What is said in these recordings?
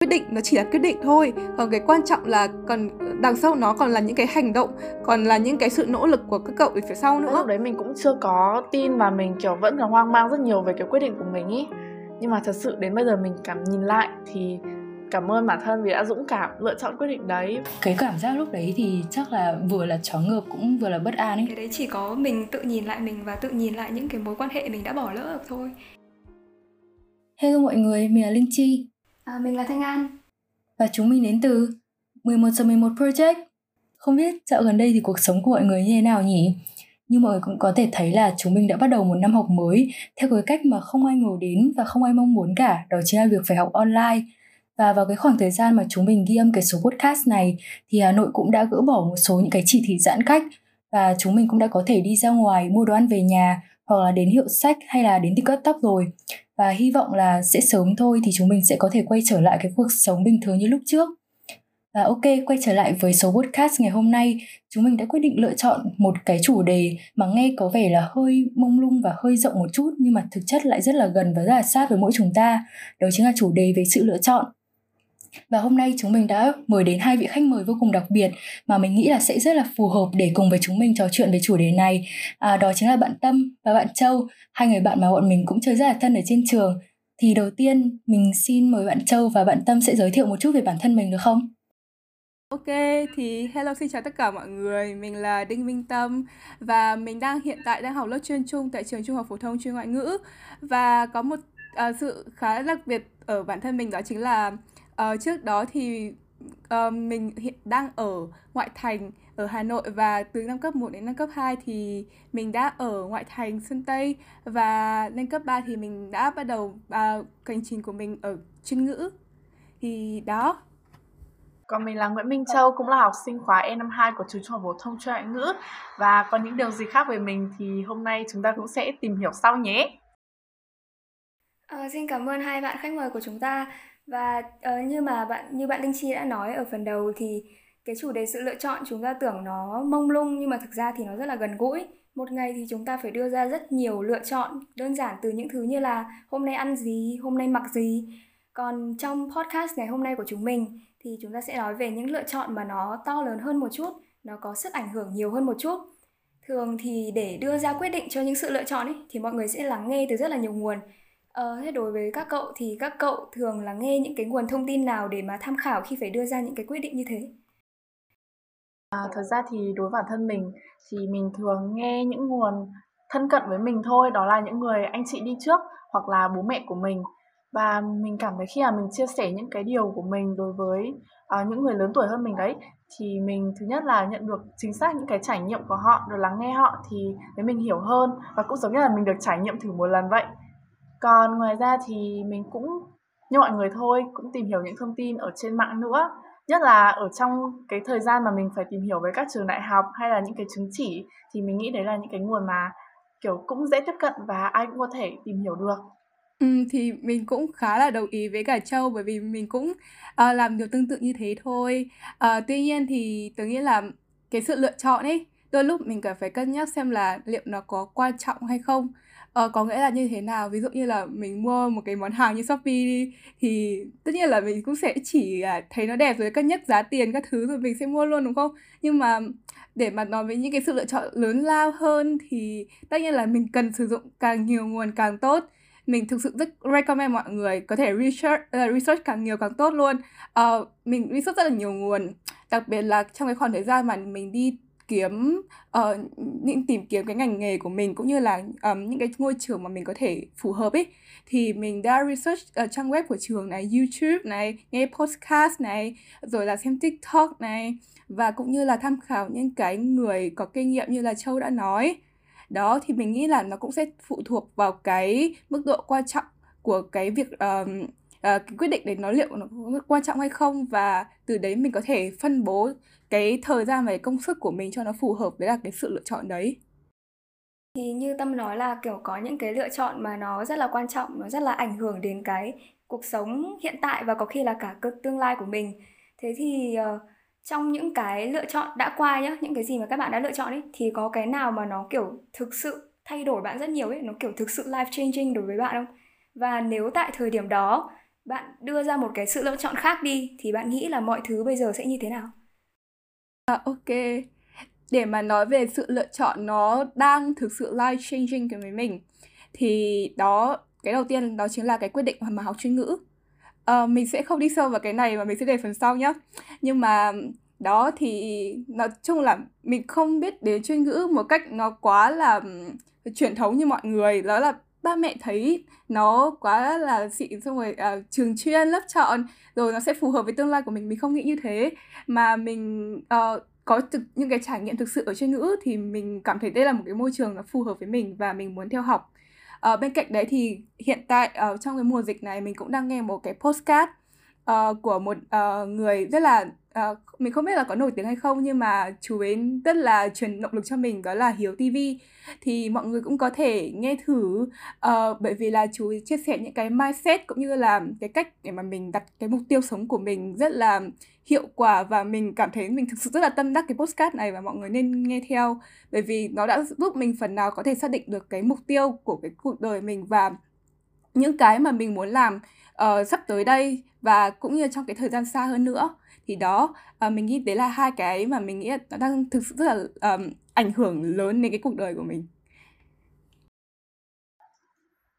quyết định nó chỉ là quyết định thôi. Còn cái quan trọng là còn đằng sau nó còn là những cái hành động còn là những cái sự nỗ lực của các cậu ở phía sau nữa. Lúc đấy mình cũng chưa có tin và mình kiểu vẫn còn hoang mang rất nhiều về cái quyết định của mình ý. Nhưng mà thật sự đến bây giờ mình cảm nhìn lại thì cảm ơn bản thân vì đã dũng cảm lựa chọn quyết định đấy. Cái cảm giác lúc đấy thì chắc là vừa là choáng ngợp cũng vừa là bất an ấy cái đấy chỉ có mình tự nhìn lại mình và tự nhìn lại những cái mối quan hệ mình đã bỏ lỡ được thôi. Hello mọi người, mình là Linh Chi à, Mình là Thanh An Và chúng mình đến từ 11 giờ 11 Project Không biết dạo gần đây thì cuộc sống của mọi người như thế nào nhỉ? Nhưng mọi người cũng có thể thấy là chúng mình đã bắt đầu một năm học mới theo cái cách mà không ai ngờ đến và không ai mong muốn cả, đó chính là việc phải học online. Và vào cái khoảng thời gian mà chúng mình ghi âm cái số podcast này thì Hà Nội cũng đã gỡ bỏ một số những cái chỉ thị giãn cách và chúng mình cũng đã có thể đi ra ngoài mua đồ ăn về nhà hoặc là đến hiệu sách hay là đến tiệm cắt tóc rồi và hy vọng là sẽ sớm thôi thì chúng mình sẽ có thể quay trở lại cái cuộc sống bình thường như lúc trước và ok, quay trở lại với số podcast ngày hôm nay, chúng mình đã quyết định lựa chọn một cái chủ đề mà nghe có vẻ là hơi mông lung và hơi rộng một chút nhưng mà thực chất lại rất là gần và rất là sát với mỗi chúng ta. Đó chính là chủ đề về sự lựa chọn. Và hôm nay chúng mình đã mời đến hai vị khách mời vô cùng đặc biệt mà mình nghĩ là sẽ rất là phù hợp để cùng với chúng mình trò chuyện về chủ đề này. À, đó chính là bạn Tâm và bạn Châu, hai người bạn mà bọn mình cũng chơi rất là thân ở trên trường. Thì đầu tiên mình xin mời bạn Châu và bạn Tâm sẽ giới thiệu một chút về bản thân mình được không? Ok, thì hello xin chào tất cả mọi người, mình là Đinh Minh Tâm và mình đang hiện tại đang học lớp chuyên trung tại trường Trung học phổ thông chuyên ngoại ngữ và có một uh, sự khá đặc biệt ở bản thân mình đó chính là uh, trước đó thì uh, mình hiện đang ở ngoại thành ở Hà Nội và từ năm cấp 1 đến năm cấp 2 thì mình đã ở ngoại thành Sơn Tây và lên cấp 3 thì mình đã bắt đầu uh, hành trình của mình ở chuyên ngữ. Thì đó. Còn mình là Nguyễn Minh Châu, cũng là học sinh khóa E năm 2 của trường Trung học phổ thông chuyên ngoại ngữ và có những điều gì khác về mình thì hôm nay chúng ta cũng sẽ tìm hiểu sau nhé. À, xin cảm ơn hai bạn khách mời của chúng ta và uh, như mà bạn như bạn Linh Chi đã nói ở phần đầu thì cái chủ đề sự lựa chọn chúng ta tưởng nó mông lung nhưng mà thực ra thì nó rất là gần gũi. Một ngày thì chúng ta phải đưa ra rất nhiều lựa chọn đơn giản từ những thứ như là hôm nay ăn gì hôm nay mặc gì. Còn trong podcast ngày hôm nay của chúng mình thì chúng ta sẽ nói về những lựa chọn mà nó to lớn hơn một chút nó có sức ảnh hưởng nhiều hơn một chút. Thường thì để đưa ra quyết định cho những sự lựa chọn ấy, thì mọi người sẽ lắng nghe từ rất là nhiều nguồn. Ờ, thế đối với các cậu thì các cậu thường là nghe những cái nguồn thông tin nào để mà tham khảo khi phải đưa ra những cái quyết định như thế? À, thật ra thì đối với bản thân mình thì mình thường nghe những nguồn thân cận với mình thôi, đó là những người anh chị đi trước hoặc là bố mẹ của mình. Và mình cảm thấy khi mà mình chia sẻ những cái điều của mình đối với uh, những người lớn tuổi hơn mình đấy thì mình thứ nhất là nhận được chính xác những cái trải nghiệm của họ được lắng nghe họ thì để mình hiểu hơn. Và cũng giống như là mình được trải nghiệm thử một lần vậy còn ngoài ra thì mình cũng như mọi người thôi cũng tìm hiểu những thông tin ở trên mạng nữa. Nhất là ở trong cái thời gian mà mình phải tìm hiểu với các trường đại học hay là những cái chứng chỉ thì mình nghĩ đấy là những cái nguồn mà kiểu cũng dễ tiếp cận và ai cũng có thể tìm hiểu được. Ừ, thì mình cũng khá là đồng ý với cả Châu bởi vì mình cũng uh, làm điều tương tự như thế thôi. Uh, tuy nhiên thì tôi nghĩ là cái sự lựa chọn ấy đôi lúc mình cần phải cân nhắc xem là liệu nó có quan trọng hay không. Ờ, có nghĩa là như thế nào? Ví dụ như là mình mua một cái món hàng như Shopee đi thì tất nhiên là mình cũng sẽ chỉ à, thấy nó đẹp rồi cân nhắc giá tiền các thứ rồi mình sẽ mua luôn đúng không? Nhưng mà để mà nói về những cái sự lựa chọn lớn lao hơn thì tất nhiên là mình cần sử dụng càng nhiều nguồn càng tốt. Mình thực sự rất recommend mọi người có thể research uh, research càng nhiều càng tốt luôn. Uh, mình research rất là nhiều nguồn, đặc biệt là trong cái khoảng thời gian mà mình đi kiếm uh, những tìm kiếm cái ngành nghề của mình cũng như là um, những cái ngôi trường mà mình có thể phù hợp ấy thì mình đã research ở trang web của trường này YouTube này nghe podcast này rồi là xem TikTok này và cũng như là tham khảo những cái người có kinh nghiệm như là Châu đã nói. Đó thì mình nghĩ là nó cũng sẽ phụ thuộc vào cái mức độ quan trọng của cái việc um, Ờ, cái quyết định đấy nó liệu nó quan trọng hay không? Và từ đấy mình có thể phân bố cái thời gian và cái công sức của mình cho nó phù hợp với là cái sự lựa chọn đấy. Thì như tâm nói là kiểu có những cái lựa chọn mà nó rất là quan trọng nó rất là ảnh hưởng đến cái cuộc sống hiện tại và có khi là cả cực tương lai của mình. Thế thì uh, trong những cái lựa chọn đã qua nhá những cái gì mà các bạn đã lựa chọn ấy thì có cái nào mà nó kiểu thực sự thay đổi bạn rất nhiều ấy? Nó kiểu thực sự life changing đối với bạn không? Và nếu tại thời điểm đó bạn đưa ra một cái sự lựa chọn khác đi thì bạn nghĩ là mọi thứ bây giờ sẽ như thế nào? À, ok. Để mà nói về sự lựa chọn nó đang thực sự life changing với mình thì đó cái đầu tiên đó chính là cái quyết định mà học chuyên ngữ. À, mình sẽ không đi sâu vào cái này mà mình sẽ để phần sau nhé nhưng mà đó thì nói chung là mình không biết đến chuyên ngữ một cách nó quá là ừ, truyền thống như mọi người đó là ba mẹ thấy nó quá là xịn xong rồi uh, trường chuyên lớp chọn rồi nó sẽ phù hợp với tương lai của mình. Mình không nghĩ như thế. Mà mình uh, có thực những cái trải nghiệm thực sự ở chuyên ngữ thì mình cảm thấy đây là một cái môi trường nó phù hợp với mình và mình muốn theo học. Uh, bên cạnh đấy thì hiện tại uh, trong cái mùa dịch này mình cũng đang nghe một cái postcard uh, của một uh, người rất là uh, mình không biết là có nổi tiếng hay không nhưng mà chú ấy rất là truyền động lực cho mình đó là Hiếu TV thì mọi người cũng có thể nghe thử. Uh, bởi vì là chú ấy chia sẻ những cái mindset cũng như là cái cách để mà mình đặt cái mục tiêu sống của mình rất là hiệu quả và mình cảm thấy mình thực sự rất là tâm đắc cái postcard này và mọi người nên nghe theo. Bởi vì nó đã giúp mình phần nào có thể xác định được cái mục tiêu của cái cuộc đời mình và những cái mà mình muốn làm uh, sắp tới đây và cũng như trong cái thời gian xa hơn nữa thì đó uh, mình nghĩ đấy là hai cái mà mình nghĩ là nó đang thực sự rất là um, ảnh hưởng lớn đến cái cuộc đời của mình.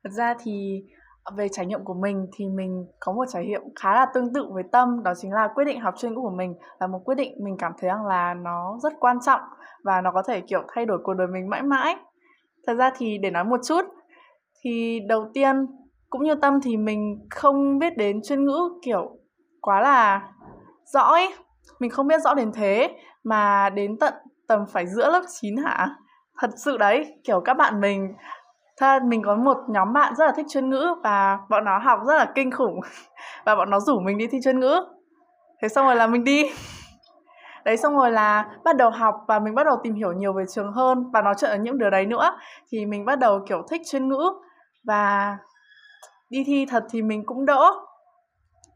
Thật ra thì về trải nghiệm của mình thì mình có một trải nghiệm khá là tương tự với tâm đó chính là quyết định học chuyên ngữ của mình là một quyết định mình cảm thấy rằng là nó rất quan trọng và nó có thể kiểu thay đổi cuộc đời mình mãi mãi. Thật ra thì để nói một chút thì đầu tiên cũng như tâm thì mình không biết đến chuyên ngữ kiểu quá là rõ ấy mình không biết rõ đến thế, mà đến tận tầm phải giữa lớp 9 hả thật sự đấy, kiểu các bạn mình, Thật mình có một nhóm bạn rất là thích chuyên ngữ và bọn nó học rất là kinh khủng và bọn nó rủ mình đi thi chuyên ngữ. Thế xong rồi là mình đi. Đấy, xong rồi là bắt đầu học và mình bắt đầu tìm hiểu nhiều về trường hơn và nói chuyện ở những đứa đấy nữa thì mình bắt đầu, kiểu, thích chuyên ngữ và đi thi thật thì mình cũng đỡ.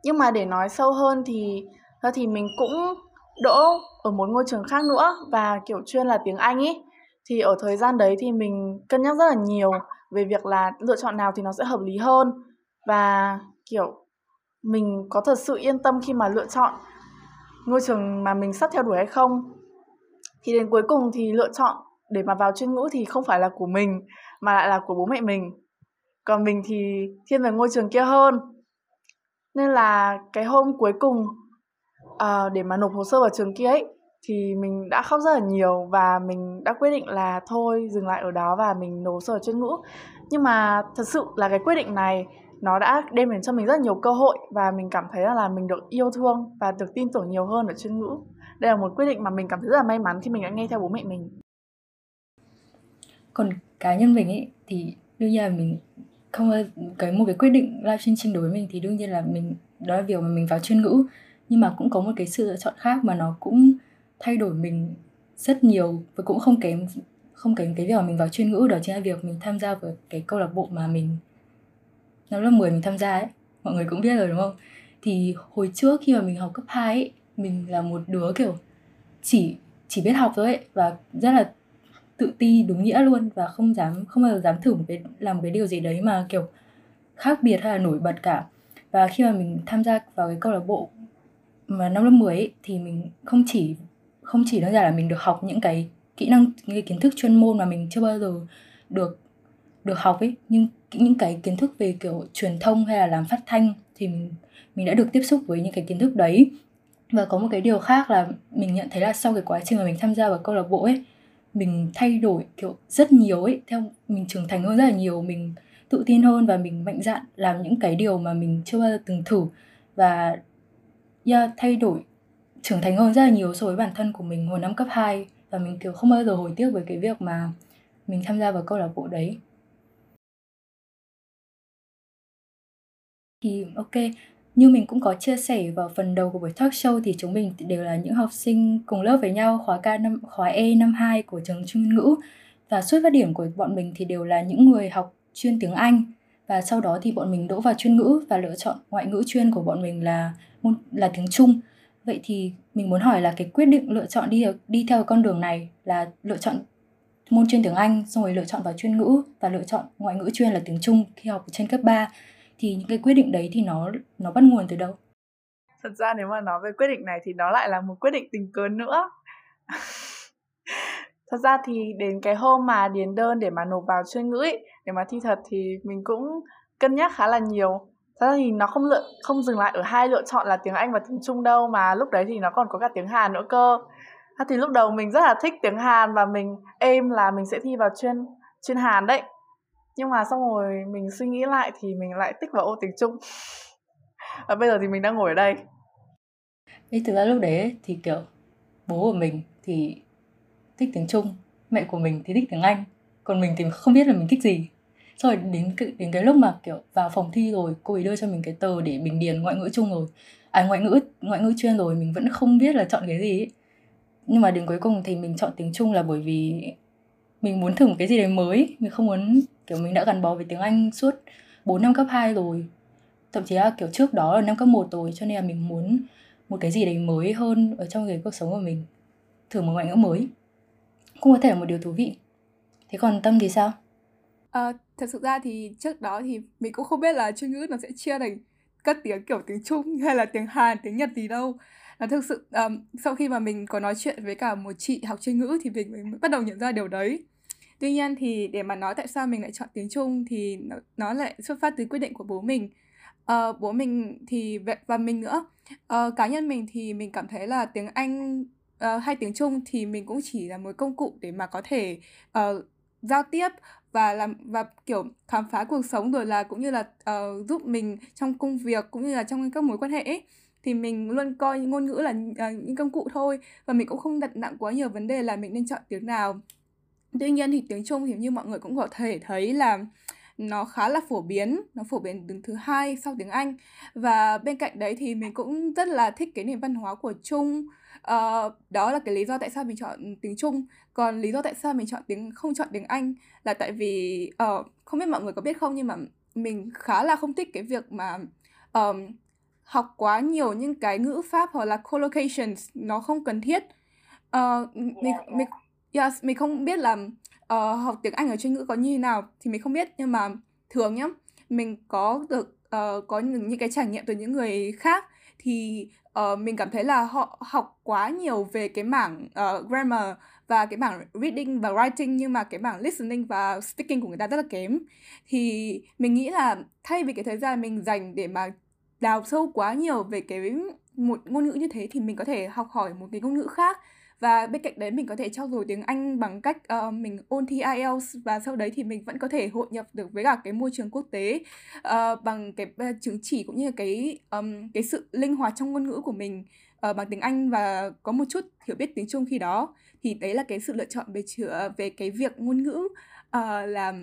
Nhưng mà để nói sâu hơn thì thì mình cũng đỗ ở một ngôi trường khác nữa và, kiểu, chuyên là tiếng Anh ý. Thì ở thời gian đấy thì mình cân nhắc rất là nhiều về việc là lựa chọn nào thì nó sẽ hợp lý hơn. Và, kiểu, mình có thật sự yên tâm khi mà lựa chọn ngôi trường mà mình sắp theo đuổi hay không. Thì đến cuối cùng thì lựa chọn để mà vào chuyên ngữ thì không phải là của mình, mà lại là của bố mẹ mình. Còn mình thì thiên về ngôi trường kia hơn. Nên là cái hôm cuối cùng à, để mà nộp hồ sơ vào trường kia ấy thì mình đã khóc rất là nhiều và mình đã quyết định là thôi dừng lại ở đó và mình nộp sở chuyên ngữ. Nhưng mà thật sự là cái quyết định này nó đã đem đến cho mình rất nhiều cơ hội và mình cảm thấy là mình được yêu thương và được tin tưởng nhiều hơn ở chuyên ngữ. Đây là một quyết định mà mình cảm thấy rất là may mắn khi mình đã nghe theo bố mẹ mình. Còn cá nhân mình ấy thì đương nhiên là mình không cái một cái quyết định live chương đối với mình thì đương nhiên là mình đó là việc mà mình vào chuyên ngữ nhưng mà cũng có một cái sự lựa chọn khác mà nó cũng thay đổi mình rất nhiều và cũng không kém không kém cái việc mà mình vào chuyên ngữ, đó chính là việc mình tham gia vào cái câu lạc bộ mà mình, năm lớp 10 mình tham gia ấy. Mọi người cũng biết rồi, đúng không? Thì hồi trước khi mà mình học cấp 2 ấy, mình là một đứa kiểu chỉ chỉ biết học thôi ấy và rất là tự ti, đúng nghĩa luôn và không dám, không bao giờ dám thử một cái, làm một cái điều gì đấy mà kiểu khác biệt hay là nổi bật cả. Và khi mà mình tham gia vào cái câu lạc bộ mà năm lớp 10 ấy, thì mình không chỉ không chỉ đơn giản là mình được học những cái kỹ năng những cái kiến thức chuyên môn mà mình chưa bao giờ được được học ấy nhưng những cái kiến thức về kiểu truyền thông hay là làm phát thanh thì mình mình đã được tiếp xúc với những cái kiến thức đấy. Và có một cái điều khác là mình nhận thấy là sau cái quá trình mà mình tham gia vào câu lạc bộ ấy mình thay đổi kiểu rất nhiều ấy theo mình trưởng thành hơn rất là nhiều mình tự tin hơn và mình mạnh dạn làm những cái điều mà mình chưa bao giờ từng thử. Và yeah, thay đổi trưởng thành hơn rất là nhiều so với bản thân của mình hồi năm cấp 2 và mình kiểu không bao giờ hối tiếc với cái việc mà mình tham gia vào câu lạc bộ đấy. Thì ok như mình cũng có chia sẻ vào phần đầu của buổi talk show thì chúng mình đều là những học sinh cùng lớp với nhau khóa K năm khóa E năm 2 của trường chuyên ngữ. Và xuất phát điểm của bọn mình thì đều là những người học chuyên tiếng Anh và sau đó thì bọn mình đỗ vào chuyên ngữ và lựa chọn ngoại ngữ chuyên của bọn mình là là tiếng Trung. Vậy thì mình muốn hỏi là cái quyết định lựa chọn đi đi theo con đường này là lựa chọn môn chuyên tiếng Anh xong rồi lựa chọn vào chuyên ngữ và lựa chọn ngoại ngữ chuyên là tiếng Trung khi học trên cấp 3 thì những cái quyết định đấy thì nó nó bắt nguồn từ đâu? Thật ra nếu mà nói về quyết định này thì nó lại là một quyết định tình cờ nữa. Thật ra thì đến cái hôm mà điền đơn để mà nộp vào chuyên ngữ ấy, để mà thi thật thì mình cũng cân nhắc khá là nhiều. Thật ra thì nó không lựa không dừng lại ở hai lựa chọn là tiếng anh và tiếng trung đâu mà lúc đấy thì nó còn có cả tiếng hàn nữa cơ. Thì lúc đầu mình rất là thích tiếng hàn và mình aim là mình sẽ thi vào chuyên chuyên hàn đấy. Nhưng mà xong rồi mình suy nghĩ lại thì mình lại tích vào ô tiếng trung. Và bây giờ thì mình đang ngồi ở đây. Ê, thực ra lúc đấy thì kiểu bố của mình thì thích tiếng Trung, mẹ của mình thì thích tiếng Anh, còn mình thì không biết là mình thích gì. Rồi đến cái, đến cái lúc mà kiểu vào phòng thi rồi, cô ấy đưa cho mình cái tờ để bình điền ngoại ngữ chung rồi, à ngoại ngữ ngoại ngữ chuyên rồi mình vẫn không biết là chọn cái gì ấy. Nhưng mà đến cuối cùng thì mình chọn tiếng Trung là bởi vì mình muốn thử một cái gì đấy mới, mình không muốn kiểu mình đã gắn bó với tiếng Anh suốt 4 năm cấp 2 rồi. Thậm chí là kiểu trước đó là năm cấp 1 rồi cho nên là mình muốn một cái gì đấy mới hơn ở trong cái cuộc sống của mình. Thử một ngoại ngữ mới. Cũng có thể là một điều thú vị. Thế còn tâm thì sao? À, thật sự ra thì trước đó thì mình cũng không biết là chuyên ngữ nó sẽ chia thành các tiếng kiểu tiếng trung hay là tiếng hàn tiếng nhật gì đâu. Là thực sự um, sau khi mà mình có nói chuyện với cả một chị học chuyên ngữ thì mình mới bắt đầu nhận ra điều đấy. Tuy nhiên thì để mà nói tại sao mình lại chọn tiếng trung thì nó, nó lại xuất phát từ quyết định của bố mình. Uh, bố mình thì và mình nữa. Uh, cá nhân mình thì mình cảm thấy là tiếng anh uh, hay tiếng trung thì mình cũng chỉ là một công cụ để mà có thể uh, giao tiếp và làm và kiểu khám phá cuộc sống rồi là cũng như là uh, giúp mình trong công việc cũng như là trong các mối quan hệ ấy thì mình luôn coi ngôn ngữ là uh, những công cụ thôi và mình cũng không đặt nặng quá nhiều vấn đề là mình nên chọn tiếng nào. Tuy nhiên thì tiếng trung thì như mọi người cũng có thể thấy là nó khá là phổ biến nó phổ biến đứng thứ hai sau tiếng Anh. Và bên cạnh đấy thì mình cũng rất là thích cái nền văn hóa của Trung uh, đó là cái lý do tại sao mình chọn tiếng Trung. Còn lý do tại sao mình chọn tiếng không chọn tiếng Anh là tại vì uh, không biết mọi người có biết không nhưng mà mình khá là không thích cái việc mà um, học quá nhiều những cái ngữ pháp hoặc là collocations nó không cần thiết. Uh, mình mình yes, mình không biết là uh, học tiếng Anh ở chuyên ngữ có như thế nào thì mình không biết nhưng mà thường nhá mình có được uh, có những, những cái trải nghiệm từ những người khác thì uh, mình cảm thấy là họ học quá nhiều về cái mảng uh, grammar và cái mảng reading và writing nhưng mà cái mảng listening và speaking của người ta rất là kém. Thì mình nghĩ là thay vì cái thời gian mình dành để mà đào sâu quá nhiều về cái một ngôn ngữ như thế thì mình có thể học hỏi một cái ngôn ngữ khác và bên cạnh đấy mình có thể trau dồi tiếng Anh bằng cách uh, mình ôn thi IELTS và sau đấy thì mình vẫn có thể hội nhập được với cả cái môi trường quốc tế uh, bằng cái uh, chứng chỉ cũng như cái um, cái sự linh hoạt trong ngôn ngữ của mình uh, bằng tiếng Anh và có một chút hiểu biết tiếng Trung khi đó. Thì đấy là cái sự lựa chọn về chữa về cái việc ngôn ngữ uh, là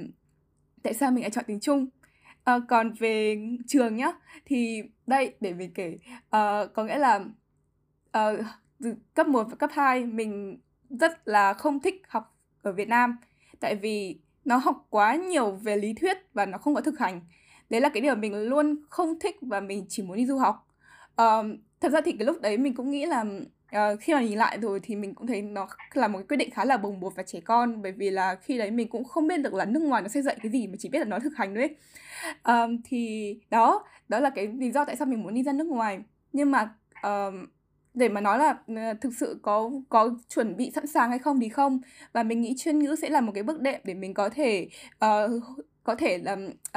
tại sao mình lại chọn tiếng Trung. Uh, còn về trường nhá thì đây để mình kể uh, có nghĩa là uh, cấp 1 và cấp 2 mình rất là không thích học ở Việt Nam. Tại vì nó học quá nhiều về lý thuyết và nó không có thực hành. Đấy là cái điều mình luôn không thích và mình chỉ muốn đi du học. Um, thật ra thì cái lúc đấy mình cũng nghĩ là uh, khi mà nhìn lại rồi thì mình cũng thấy nó là một cái quyết định khá là bồng bột và trẻ con. Bởi vì là khi đấy mình cũng không biết được là nước ngoài nó sẽ dạy cái gì mà chỉ biết là nó thực hành đấy um, thì đó đó là cái lý do tại sao mình muốn đi ra nước ngoài. Nhưng mà um, để mà nói là ừ, thực sự có có chuẩn bị sẵn sàng hay không thì không. Và mình nghĩ chuyên ngữ sẽ là một cái bước đệm để mình có thể uh, có thể là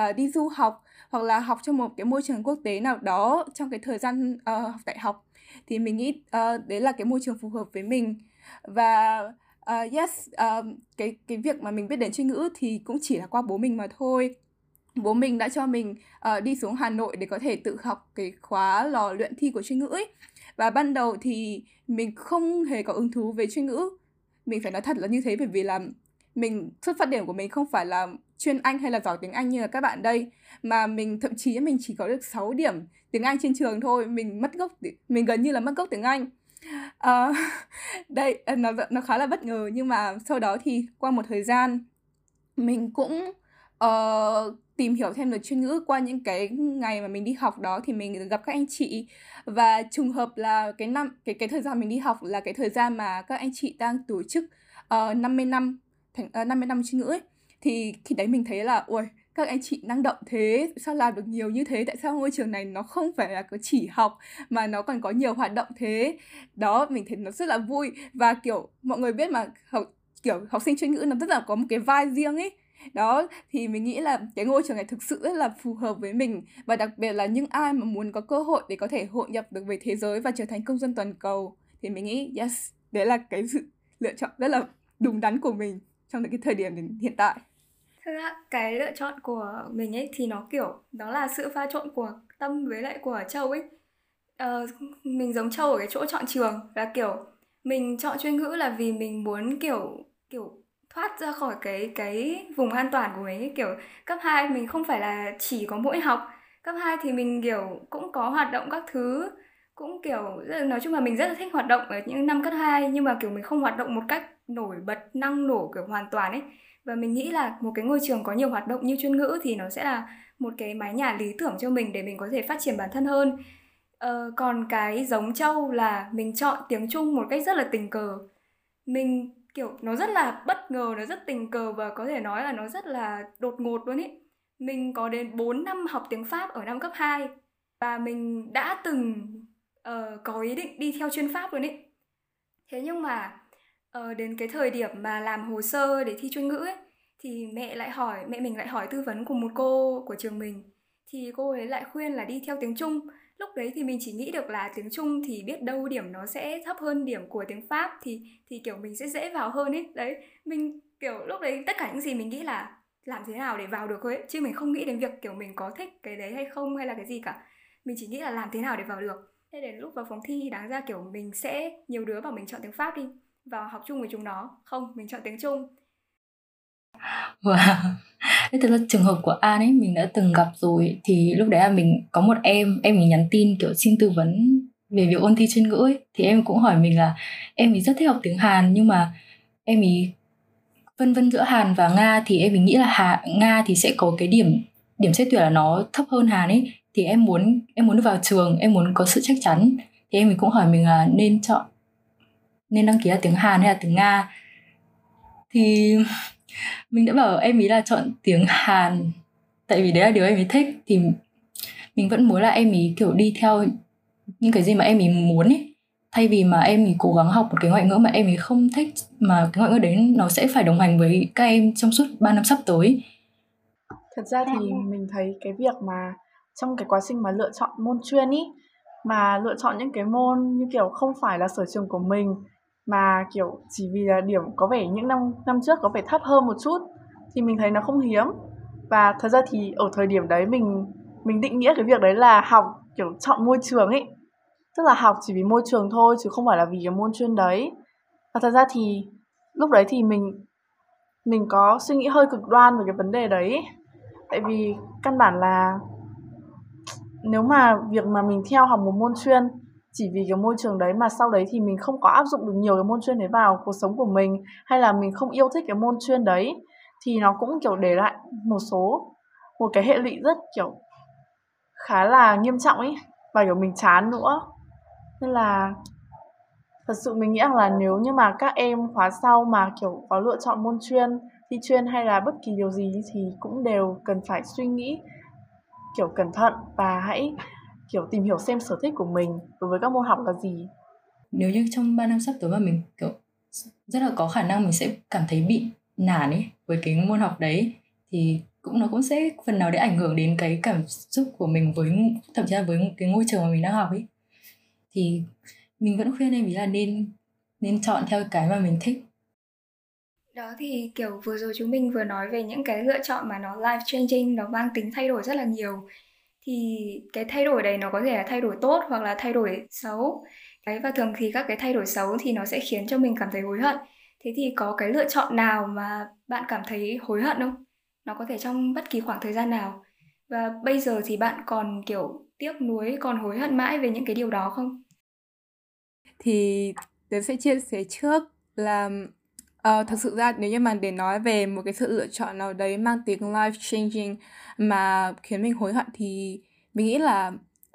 uh, đi du học hoặc là học trong một cái môi trường quốc tế nào đó trong cái thời gian uh, học đại học. Thì mình nghĩ uh, đấy là cái môi trường phù hợp với mình. Và uh, yes uh, cái cái việc mà mình biết đến chuyên ngữ thì cũng chỉ là qua bố mình mà thôi. Bố mình đã cho mình uh, đi xuống Hà Nội để có thể tự học cái khóa lò luyện thi của chuyên ngữ ấy và ban đầu thì mình không hề có hứng thú với chuyên ngữ. Mình phải nói thật là như thế bởi vì là mình xuất phát điểm của mình không phải là chuyên Anh hay là giỏi tiếng Anh như là các bạn đây mà mình thậm chí mình chỉ có được 6 điểm tiếng Anh trên trường thôi. Mình mất gốc mình gần như là mất gốc tiếng Anh. Uh, đây ờ, nó nó khá là bất ngờ nhưng mà sau đó thì qua một thời gian mình cũng uh, tìm hiểu thêm được chuyên ngữ qua những cái ngày mà mình đi học đó thì mình gặp các anh chị. Và trùng hợp là cái năm cái cái thời gian mình đi học là cái thời gian mà các anh chị đang tổ chức ờ, uh, 50 năm thành ờ, uh, 50 năm chuyên ngữ ấy. Thì khi đấy mình thấy là ui các anh chị năng động thế sao làm được nhiều như thế? Tại sao ngôi trường này nó không phải là có chỉ học mà nó còn có nhiều hoạt động thế? Đó mình thấy nó rất là vui. Và kiểu mọi người biết mà học kiểu học sinh chuyên ngữ nó rất là có một cái vai riêng ấy đó thì mình nghĩ là cái ngôi trường này thực sự rất là phù hợp với mình. Và đặc biệt là những ai mà muốn có cơ hội để có thể hội nhập được với thế giới và trở thành công dân toàn cầu thì mình nghĩ yes đấy là cái sự lựa chọn rất là đúng đắn của mình trong cái thời điểm hiện tại. Thực ra cái lựa chọn của mình ấy thì nó kiểu đó là sự pha trộn của tâm với lại của châu ấy. Ờ, mình giống châu ở cái chỗ chọn trường là kiểu mình chọn chuyên ngữ là vì mình muốn kiểu kiểu thoát ra khỏi cái cái vùng an toàn của mình ấy. kiểu cấp 2 mình không phải là chỉ có mỗi học cấp 2 thì mình kiểu cũng có hoạt động các thứ cũng kiểu nói chung là mình rất là thích hoạt động ở những năm cấp 2 nhưng mà kiểu mình không hoạt động một cách nổi bật năng nổ kiểu hoàn toàn ấy và mình nghĩ là một cái ngôi trường có nhiều hoạt động như chuyên ngữ thì nó sẽ là một cái mái nhà lý tưởng cho mình để mình có thể phát triển bản thân hơn ờ, còn cái giống châu là mình chọn tiếng trung một cách rất là tình cờ mình kiểu nó rất là bất ngờ nó rất tình cờ và có thể nói là nó rất là đột ngột luôn ý. Mình có đến 4 năm học tiếng Pháp ở năm cấp 2 và mình đã từng uh, có ý định đi theo chuyên Pháp luôn ý. Thế nhưng mà uh, đến cái thời điểm mà làm hồ sơ để thi chuyên ngữ ấy thì mẹ lại hỏi mẹ mình lại hỏi tư vấn của một cô của trường mình. Thì cô ấy lại khuyên là đi theo tiếng Trung lúc đấy thì mình chỉ nghĩ được là tiếng Trung thì biết đâu điểm nó sẽ thấp hơn điểm của tiếng Pháp thì thì kiểu mình sẽ dễ vào hơn ấy đấy, mình kiểu lúc đấy tất cả những gì mình nghĩ là làm thế nào để vào được thôi ấy. chứ mình không nghĩ đến việc kiểu mình có thích cái đấy hay không hay là cái gì cả mình chỉ nghĩ là làm thế nào để vào được thế đến lúc vào phòng thi đáng ra kiểu mình sẽ, nhiều đứa bảo mình chọn tiếng Pháp đi, vào học chung với chúng nó không, mình chọn tiếng Trung Wow. Thế thực ra trường hợp của An ấy mình đã từng gặp rồi thì lúc đấy là mình có một em em mình nhắn tin kiểu xin tư vấn về việc ôn thi chuyên ngữ ấy. Thì em cũng hỏi mình là em ấy rất thích học tiếng Hàn nhưng mà em ấy vân vân giữa Hàn và Nga thì em mình nghĩ là Hà, Nga thì sẽ có cái điểm điểm xét tuyển là nó thấp hơn Hàn ấy. Thì em muốn em muốn vào trường em muốn có sự chắc chắn. Thì em mình cũng hỏi mình là nên chọn nên đăng ký là tiếng Hàn hay là tiếng Nga? Thì mình đã bảo em ý là chọn tiếng Hàn. Tại vì đấy là điều em ý thích. Thì mình vẫn muốn là em ý kiểu đi theo những cái gì mà em ý muốn ấy thay vì mà em ý cố gắng học một cái ngoại ngữ mà em ý không thích mà cái ngoại ngữ đấy nó sẽ phải đồng hành với các em trong suốt 3 năm sắp tới. Thật ra thì mình thấy cái việc mà trong cái quá trình mà lựa chọn môn chuyên ý mà lựa chọn những cái môn như kiểu không phải là sở trường của mình mà, kiểu, chỉ vì là điểm có vẻ những năm năm trước có vẻ thấp hơn một chút thì mình thấy nó không hiếm. Và thật ra thì ở thời điểm đấy mình mình định nghĩa cái việc đấy là học, kiểu, chọn môi trường ấy. Tức là học chỉ vì môi trường thôi, chứ không phải là vì cái môn chuyên đấy. Và thật ra thì lúc đấy thì mình mình có suy nghĩ hơi cực đoan về cái vấn đề đấy. Tại vì căn bản là nếu mà việc mà mình theo học một môn chuyên chỉ vì cái môi trường đấy mà sau đấy thì mình không có áp dụng được nhiều cái môn chuyên đấy vào cuộc sống của mình, hay là mình không yêu thích cái môn chuyên đấy, thì nó cũng, kiểu, để lại một số, một cái hệ lụy rất, kiểu, khá là nghiêm trọng ấy, và, kiểu, mình chán nữa. Nên là thật sự mình nghĩ là nếu như mà các em khóa sau mà, kiểu, có lựa chọn môn chuyên, thi chuyên hay là bất kỳ điều gì thì cũng đều cần phải suy nghĩ, kiểu, cẩn thận và hãy kiểu tìm hiểu xem sở thích của mình đối với các môn học là gì. Nếu như trong 3 năm sắp tới mà mình kiểu rất là có khả năng mình sẽ cảm thấy bị nản ấy với cái môn học đấy thì cũng nó cũng sẽ phần nào để ảnh hưởng đến cái cảm xúc của mình với thậm chí là với cái ngôi trường mà mình đang học ấy thì mình vẫn khuyên em ý là nên nên chọn theo cái mà mình thích. Đó thì kiểu vừa rồi chúng mình vừa nói về những cái lựa chọn mà nó life changing nó mang tính thay đổi rất là nhiều thì cái thay đổi đấy nó có thể là thay đổi tốt hoặc là thay đổi xấu. Đấy, và thường thì các cái thay đổi xấu thì nó sẽ khiến cho mình cảm thấy hối hận. Thế thì có cái lựa chọn nào mà bạn cảm thấy hối hận không? Nó có thể trong bất kỳ khoảng thời gian nào. Và bây giờ thì bạn còn, kiểu, tiếc nuối, còn hối hận mãi về những cái điều đó không? Thì tớ sẽ chia sẻ trước là Ờ, uh, thực sự ra nếu như mà để nói về một cái sự lựa chọn nào đấy mang tính life changing mà khiến mình hối hận thì mình nghĩ là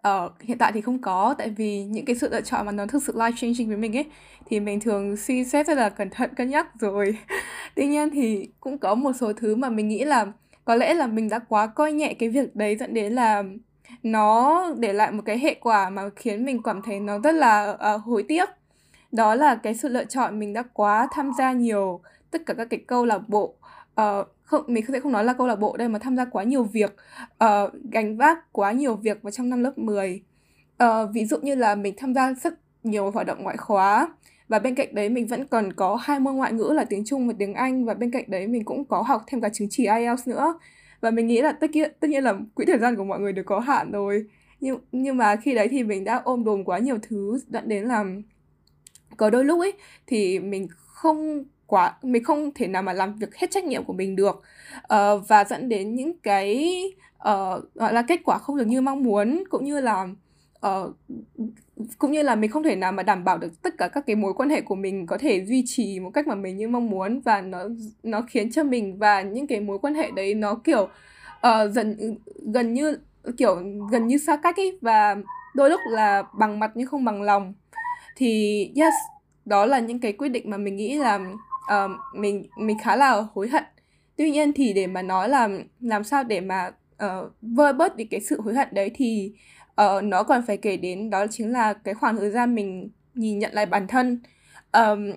uh, hiện tại thì không có. Tại vì những cái sự lựa chọn mà nó thực sự life changing với mình ấy thì mình thường suy xét rất là cẩn thận cân nhắc rồi. Tuy nhiên thì cũng có một số thứ mà mình nghĩ là có lẽ là mình đã quá coi nhẹ cái việc đấy dẫn đến là nó để lại một cái hệ quả mà khiến mình cảm thấy nó rất là uh, hối tiếc đó là cái sự lựa chọn mình đã quá tham gia nhiều tất cả các cái câu lạc bộ. Uh, không mình sẽ không nói là câu lạc bộ đây mà tham gia quá nhiều việc. Uh, gánh vác quá nhiều việc vào trong năm lớp 10 uh, ờ, ví dụ như là mình tham gia rất nhiều hoạt động ngoại khóa và bên cạnh đấy mình vẫn còn có hai môn ngoại ngữ là tiếng Trung và tiếng Anh và bên cạnh đấy mình cũng có học thêm cả chứng chỉ IELTS nữa. Và mình nghĩ là tất nhiên tất nhiên là quỹ thời gian của mọi người đều có hạn rồi. Nhưng nhưng mà khi đấy thì mình đã ôm đồm quá nhiều thứ dẫn đến là có đôi lúc ấy thì mình không quá mình không thể nào mà làm việc hết trách nhiệm của mình được. Uh, và dẫn đến những cái uh, gọi là kết quả không được như mong muốn cũng như là uh, cũng như là mình không thể nào mà đảm bảo được tất cả các cái mối quan hệ của mình có thể duy trì một cách mà mình như mong muốn. Và nó nó khiến cho mình và những cái mối quan hệ đấy nó kiểu uh, dần gần như kiểu gần như xa cách ấy. Và đôi lúc là bằng mặt nhưng không bằng lòng thì yes đó là những cái quyết định mà mình nghĩ là uh, mình mình khá là hối hận. Tuy nhiên thì để mà nói là làm sao để mà uh, vơi bớt đi cái sự hối hận đấy thì uh, nó còn phải kể đến đó chính là cái khoảng thời gian mình nhìn nhận lại bản thân. Um,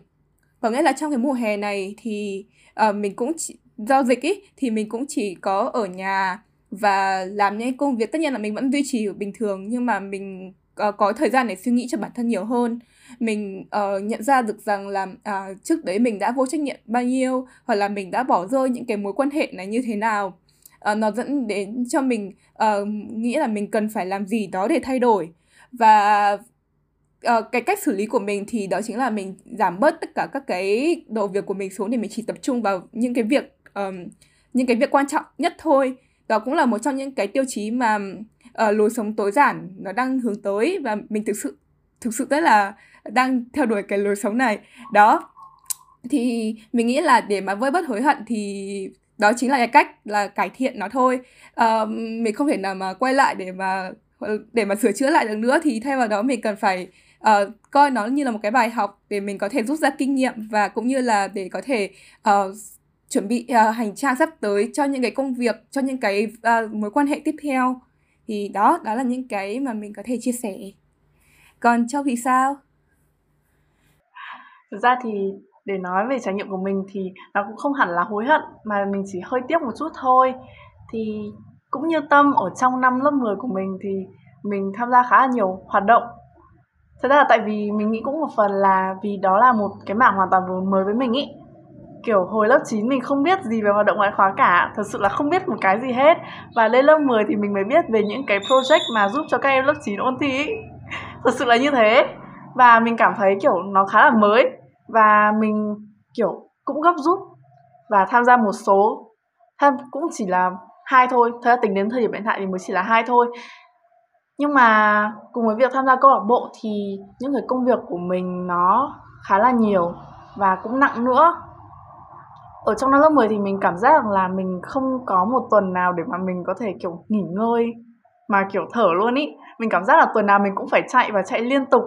có nghĩa là trong cái mùa hè này thì uh, mình cũng chỉ, do dịch ý thì mình cũng chỉ có ở nhà và làm những công việc. Tất nhiên là mình vẫn duy trì bình thường nhưng mà mình uh, có thời gian để suy nghĩ cho bản thân nhiều hơn mình uh, nhận ra được rằng là uh, trước đấy mình đã vô trách nhiệm bao nhiêu hoặc là mình đã bỏ rơi những cái mối quan hệ này như thế nào. Uh, nó dẫn đến cho mình uh, nghĩ là mình cần phải làm gì đó để thay đổi. Và uh, cái cách xử lý của mình thì đó chính là mình giảm bớt tất cả các cái đồ việc của mình xuống để mình chỉ tập trung vào những cái việc um, những cái việc quan trọng nhất thôi. Đó cũng là một trong những cái tiêu chí mà uh, lối sống tối giản nó đang hướng tới và mình thực sự thực sự rất là đang theo đuổi cái lối sống này. Đó thì mình nghĩ là để mà vơi bớt hối hận thì đó chính là cái cách là cải thiện nó thôi. À, mình không thể nào mà quay lại để mà để mà sửa chữa lại được nữa. Thì thay vào đó mình cần phải uh, coi nó như là một cái bài học để mình có thể rút ra kinh nghiệm và cũng như là để có thể uh, chuẩn bị uh, hành trang sắp tới cho những cái công việc cho những cái uh, mối quan hệ tiếp theo. Thì đó đó là những cái mà mình có thể chia sẻ. Còn châu thì sao? Thực ra thì để nói về trải nghiệm của mình thì nó cũng không hẳn là hối hận, mà mình chỉ hơi tiếc một chút thôi. Thì cũng như tâm, ở trong năm lớp 10 của mình thì mình tham gia khá là nhiều hoạt động. Thật ra là tại vì mình nghĩ cũng một phần là vì đó là một cái mảng hoàn toàn mới với mình ý. Kiểu hồi lớp 9 mình không biết gì về hoạt động ngoại khóa cả, thật sự là không biết một cái gì hết. Và lên lớp 10 thì mình mới biết về những cái project mà giúp cho các em lớp 9 ôn thi ý. thật sự là như thế. Và mình cảm thấy kiểu nó khá là mới và mình, kiểu, cũng gấp rút và tham gia một số. Tham, cũng chỉ là hai thôi, thật ra tính đến thời điểm hiện tại thì mới chỉ là hai thôi. Nhưng mà cùng với việc tham gia câu lạc bộ thì những cái công việc của mình nó khá là nhiều và cũng nặng nữa. Ở trong năm lớp 10 thì mình cảm giác rằng là mình không có một tuần nào để mà mình có thể, kiểu, nghỉ ngơi mà, kiểu, thở luôn ý. Mình cảm giác là tuần nào mình cũng phải chạy và chạy liên tục.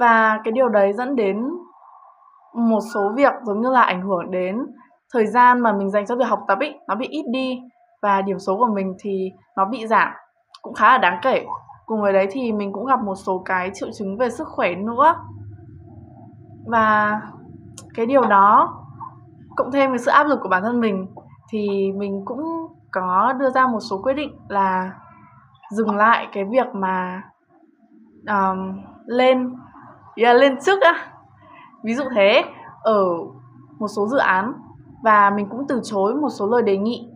Và cái điều đấy dẫn đến một số việc giống như là ảnh hưởng đến thời gian mà mình dành cho việc học tập ý nó bị ít đi và điểm số của mình thì nó bị giảm. Cũng khá là đáng kể. Cùng với đấy thì mình cũng gặp một số cái triệu chứng về sức khỏe nữa. Và cái điều đó cộng thêm với sự áp lực của bản thân mình thì mình cũng có đưa ra một số quyết định là dừng lại cái việc mà um, lên yeah, lên trước á ví dụ thế ở một số dự án và mình cũng từ chối một số lời đề nghị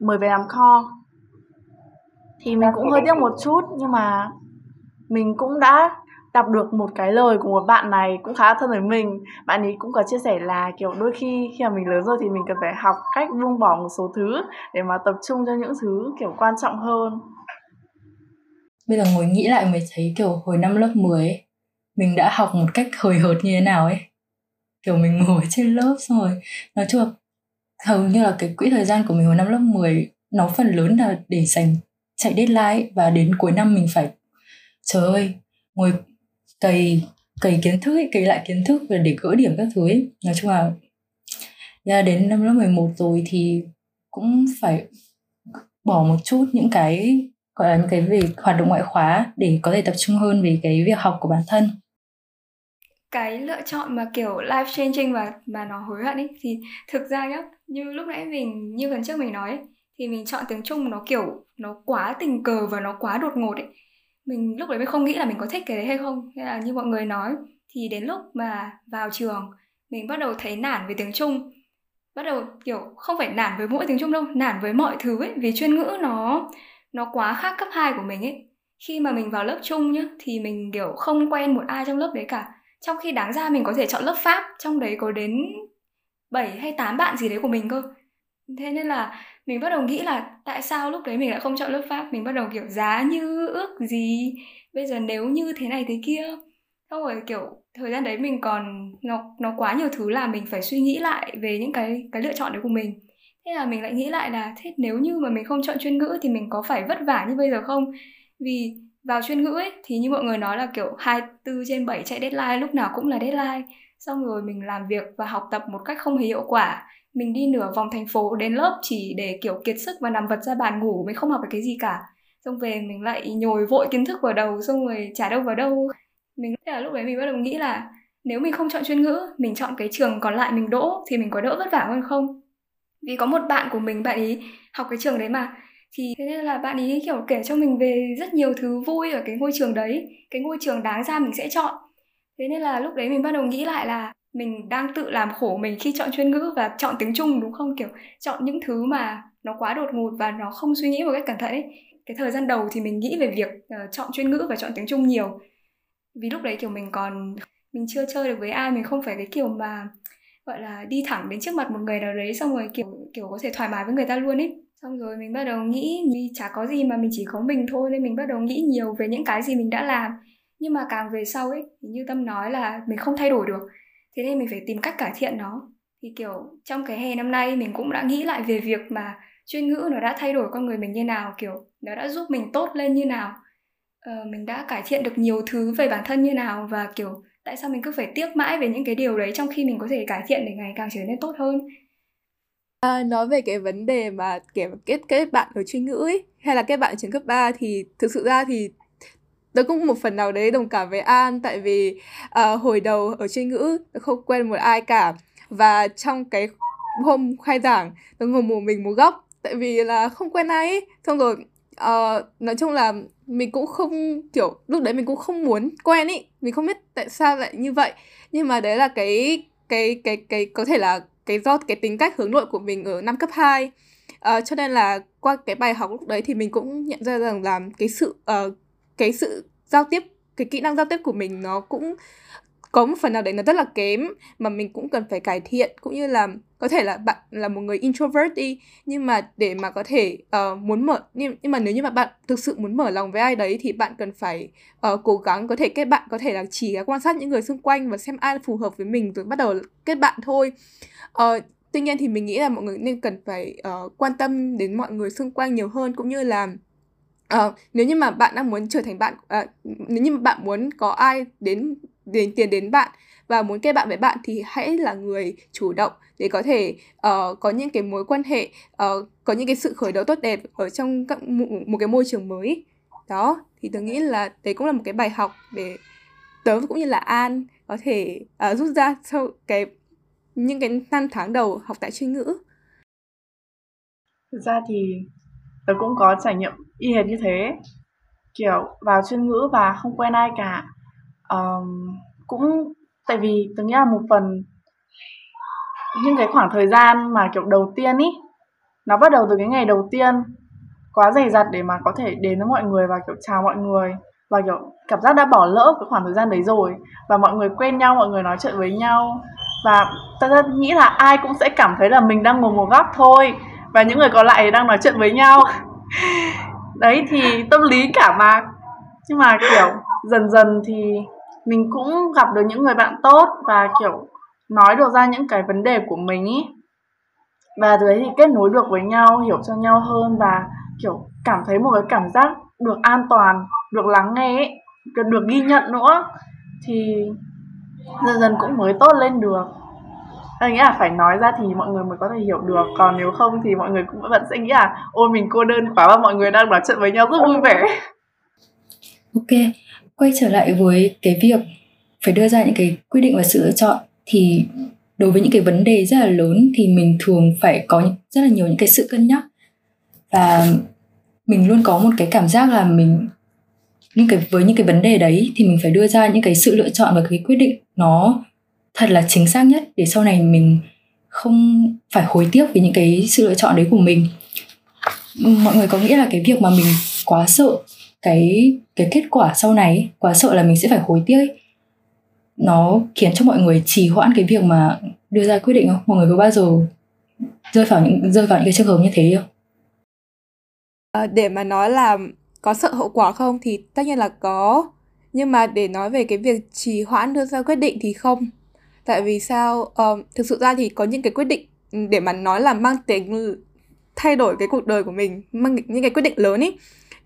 mời về làm kho. Thì mình cũng hơi tiếc một chút nhưng mà mình cũng đã đọc được một cái lời của một bạn này cũng khá thân với mình. Bạn ấy cũng có chia sẻ là kiểu đôi khi khi mà mình lớn rồi thì mình cần phải học cách buông bỏ một số thứ để mà tập trung cho những thứ kiểu quan trọng hơn. Bây giờ ngồi nghĩ lại mới thấy kiểu hồi năm lớp 10 ấy, mình đã học một cách hời hợt như thế nào ấy kiểu mình ngồi trên lớp xong rồi nói chung là hầu như là cái quỹ thời gian của mình hồi năm lớp 10 nó phần lớn là để dành chạy deadline và đến cuối năm mình phải trời ơi ngồi cày cày kiến thức ấy, cày lại kiến thức và để gỡ điểm các thứ ấy. nói chung là ra đến năm lớp 11 rồi thì cũng phải bỏ một chút những cái gọi là những cái về hoạt động ngoại khóa để có thể tập trung hơn về cái việc học của bản thân cái lựa chọn mà kiểu life changing và mà nó hối hận ấy thì thực ra nhá như lúc nãy mình như phần trước mình nói ấy, thì mình chọn tiếng Trung nó kiểu nó quá tình cờ và nó quá đột ngột ấy mình lúc đấy mình không nghĩ là mình có thích cái đấy hay không hay là như mọi người nói thì đến lúc mà vào trường mình bắt đầu thấy nản về tiếng Trung. Bắt đầu kiểu không phải nản với mỗi tiếng Trung đâu nản với mọi thứ ấy vì chuyên ngữ nó nó quá khác cấp 2 của mình ấy khi mà mình vào lớp Trung nhá thì mình kiểu không quen một ai trong lớp đấy cả trong khi đáng ra mình có thể chọn lớp Pháp, trong đấy có đến 7 hay 8 bạn gì đấy của mình cơ. Thế nên là mình bắt đầu nghĩ là tại sao lúc đấy mình lại không chọn lớp Pháp? Mình bắt đầu, kiểu, giá như ước gì, bây giờ nếu như thế này thế kia. Xong rồi, kiểu, thời gian đấy mình còn, nó nó quá nhiều thứ là mình phải suy nghĩ lại về những cái cái lựa chọn đấy của mình. Thế là mình lại nghĩ lại là, thế nếu như mà mình không chọn chuyên ngữ thì mình có phải vất vả như bây giờ không? Vì vào chuyên ngữ ấy, thì như mọi người nói là, kiểu 24 trên 7 chạy deadline, lúc nào cũng là deadline. Xong rồi mình làm việc và học tập một cách không hề hiệu quả. Mình đi nửa vòng thành phố đến lớp chỉ để, kiểu, kiệt sức và nằm vật ra bàn ngủ, mình không học được cái gì cả. Xong về mình lại nhồi vội kiến thức vào đầu, xong rồi trả đâu vào đâu. Mình thế là lúc đấy mình bắt đầu nghĩ là, nếu mình không chọn chuyên ngữ, mình chọn cái trường còn lại mình đỗ thì mình có đỡ vất vả hơn không? Vì có một bạn của mình, bạn ấy học cái trường đấy mà thì thế nên là bạn ấy kiểu kể cho mình về rất nhiều thứ vui ở cái ngôi trường đấy cái ngôi trường đáng ra mình sẽ chọn. Thế nên là lúc đấy mình bắt đầu nghĩ lại là mình đang tự làm khổ mình khi chọn chuyên ngữ và chọn tiếng trung đúng không? Kiểu chọn những thứ mà nó quá đột ngột và nó không suy nghĩ một cách cẩn thận ấy. Cái thời gian đầu thì mình nghĩ về việc uh, chọn chuyên ngữ và chọn tiếng trung nhiều. Vì lúc đấy kiểu mình còn mình chưa chơi được với ai mình không phải cái kiểu mà gọi là đi thẳng đến trước mặt một người nào đấy xong rồi kiểu kiểu có thể thoải mái với người ta luôn ấy xong rồi mình bắt đầu nghĩ vì chả có gì mà mình chỉ có mình thôi nên mình bắt đầu nghĩ nhiều về những cái gì mình đã làm. Nhưng mà càng về sau ấy thì như tâm nói là mình không thay đổi được. Thế nên mình phải tìm cách cải thiện nó. Thì kiểu trong cái hè năm nay mình cũng đã nghĩ lại về việc mà chuyên ngữ nó đã thay đổi con người mình như nào kiểu nó đã giúp mình tốt lên như nào. Ờ, mình đã cải thiện được nhiều thứ về bản thân như nào và kiểu tại sao mình cứ phải tiếc mãi về những cái điều đấy trong khi mình có thể cải thiện để ngày càng trở nên tốt hơn. À, nói về cái vấn đề mà kiểu kết kết bạn ở chuyên ngữ ấy hay là kết bạn ở trường cấp 3 thì thực sự ra thì tớ cũng một phần nào đấy đồng cảm với An tại vì uh, hồi đầu ở chuyên ngữ tớ không quen một ai cả. Và trong cái hôm khai giảng tớ ngồi một mình một góc tại vì là không quen ai ấy. Xong rồi uh, nói chung là mình cũng không kiểu lúc đấy mình cũng không muốn quen ý mình không biết tại sao lại như vậy. Nhưng mà đấy là cái cái cái cái có thể là cái do cái tính cách hướng nội của mình ở năm cấp 2 uh, ờ, cho nên là qua cái bài học lúc đấy thì mình cũng nhận ra rằng là cái sự uh, cái sự giao tiếp cái kỹ năng giao tiếp của mình nó cũng có một phần nào đấy nó rất là kém mà mình cũng cần phải cải thiện cũng như là có thể là bạn là một người introvert đi nhưng mà để mà có thể uh, muốn mở nhưng, nhưng mà nếu như mà bạn thực sự muốn mở lòng với ai đấy thì bạn cần phải uh, cố gắng có thể kết bạn có thể là chỉ quan sát những người xung quanh và xem ai phù hợp với mình rồi bắt đầu kết bạn thôi. Uh, tuy nhiên thì mình nghĩ là mọi người nên cần phải uh, quan tâm đến mọi người xung quanh nhiều hơn cũng như là uh, nếu như mà bạn đang muốn trở thành bạn uh, nếu như mà bạn muốn có ai đến đến tiền đến bạn. Và muốn kết bạn với bạn thì hãy là người chủ động để có thể uh, có những cái mối quan hệ uh, có những cái sự khởi đầu tốt đẹp ở trong các, một, một cái môi trường mới. Đó thì tôi nghĩ là đấy cũng là một cái bài học để tớ cũng như là an có thể uh, rút ra sau cái những cái năm tháng đầu học tại chuyên ngữ. Thực ra thì tớ cũng có trải nghiệm y hệt như thế. Kiểu vào chuyên ngữ và không quen ai cả um, cũng tại vì tôi nghĩ là một phần những cái khoảng thời gian mà kiểu đầu tiên ý nó bắt đầu từ cái ngày đầu tiên quá dày dặt để mà có thể đến với mọi người và kiểu chào mọi người và kiểu cảm giác đã bỏ lỡ cái khoảng thời gian đấy rồi và mọi người quen nhau mọi người nói chuyện với nhau và ta nghĩ là ai cũng sẽ cảm thấy là mình đang ngồi một góc thôi và những người còn lại đang nói chuyện với nhau. Đấy thì tâm lý cả mà. Nhưng mà kiểu dần dần thì mình cũng gặp được những người bạn tốt và kiểu nói được ra những cái vấn đề của mình ý. Và từ đấy thì kết nối được với nhau hiểu cho nhau hơn và kiểu cảm thấy một cái cảm giác được an toàn được lắng nghe ấy, được ghi nhận nữa. Thì dần dần cũng mới tốt lên được. Tôi nghĩ là phải nói ra thì mọi người mới có thể hiểu được Còn nếu không thì mọi người cũng vẫn sẽ nghĩ là Ôi mình cô đơn quá và mọi người đang nói chuyện với nhau rất vui vẻ. Ok, quay trở lại với cái việc phải đưa ra những cái quyết định và sự lựa chọn, thì đối với những cái vấn đề rất là lớn thì mình thường phải có rất là nhiều những cái sự cân nhắc. Và mình luôn có một cái cảm giác là mình, những cái, với những cái vấn đề đấy thì mình phải đưa ra những cái sự lựa chọn và cái quyết định nó thật là chính xác nhất để sau này mình không phải hối tiếc vì những cái sự lựa chọn đấy của mình. Mọi người có nghĩa là cái việc mà mình quá sợ cái cái kết quả sau này quá sợ là mình sẽ phải hối tiếc ấy. Nó khiến cho mọi người trì hoãn cái việc mà đưa ra quyết định không? Mọi người có bao giờ rơi vào những rơi vào những cái trường hợp như thế không? À, để mà nói là có sợ hậu quả không thì tất nhiên là có. Nhưng mà để nói về cái việc trì hoãn đưa ra quyết định thì không. Tại vì sao? Uh, thực sự ra thì có những cái quyết định để mà nói là mang tính thay đổi cái cuộc đời của mình mang những cái quyết định lớn ấy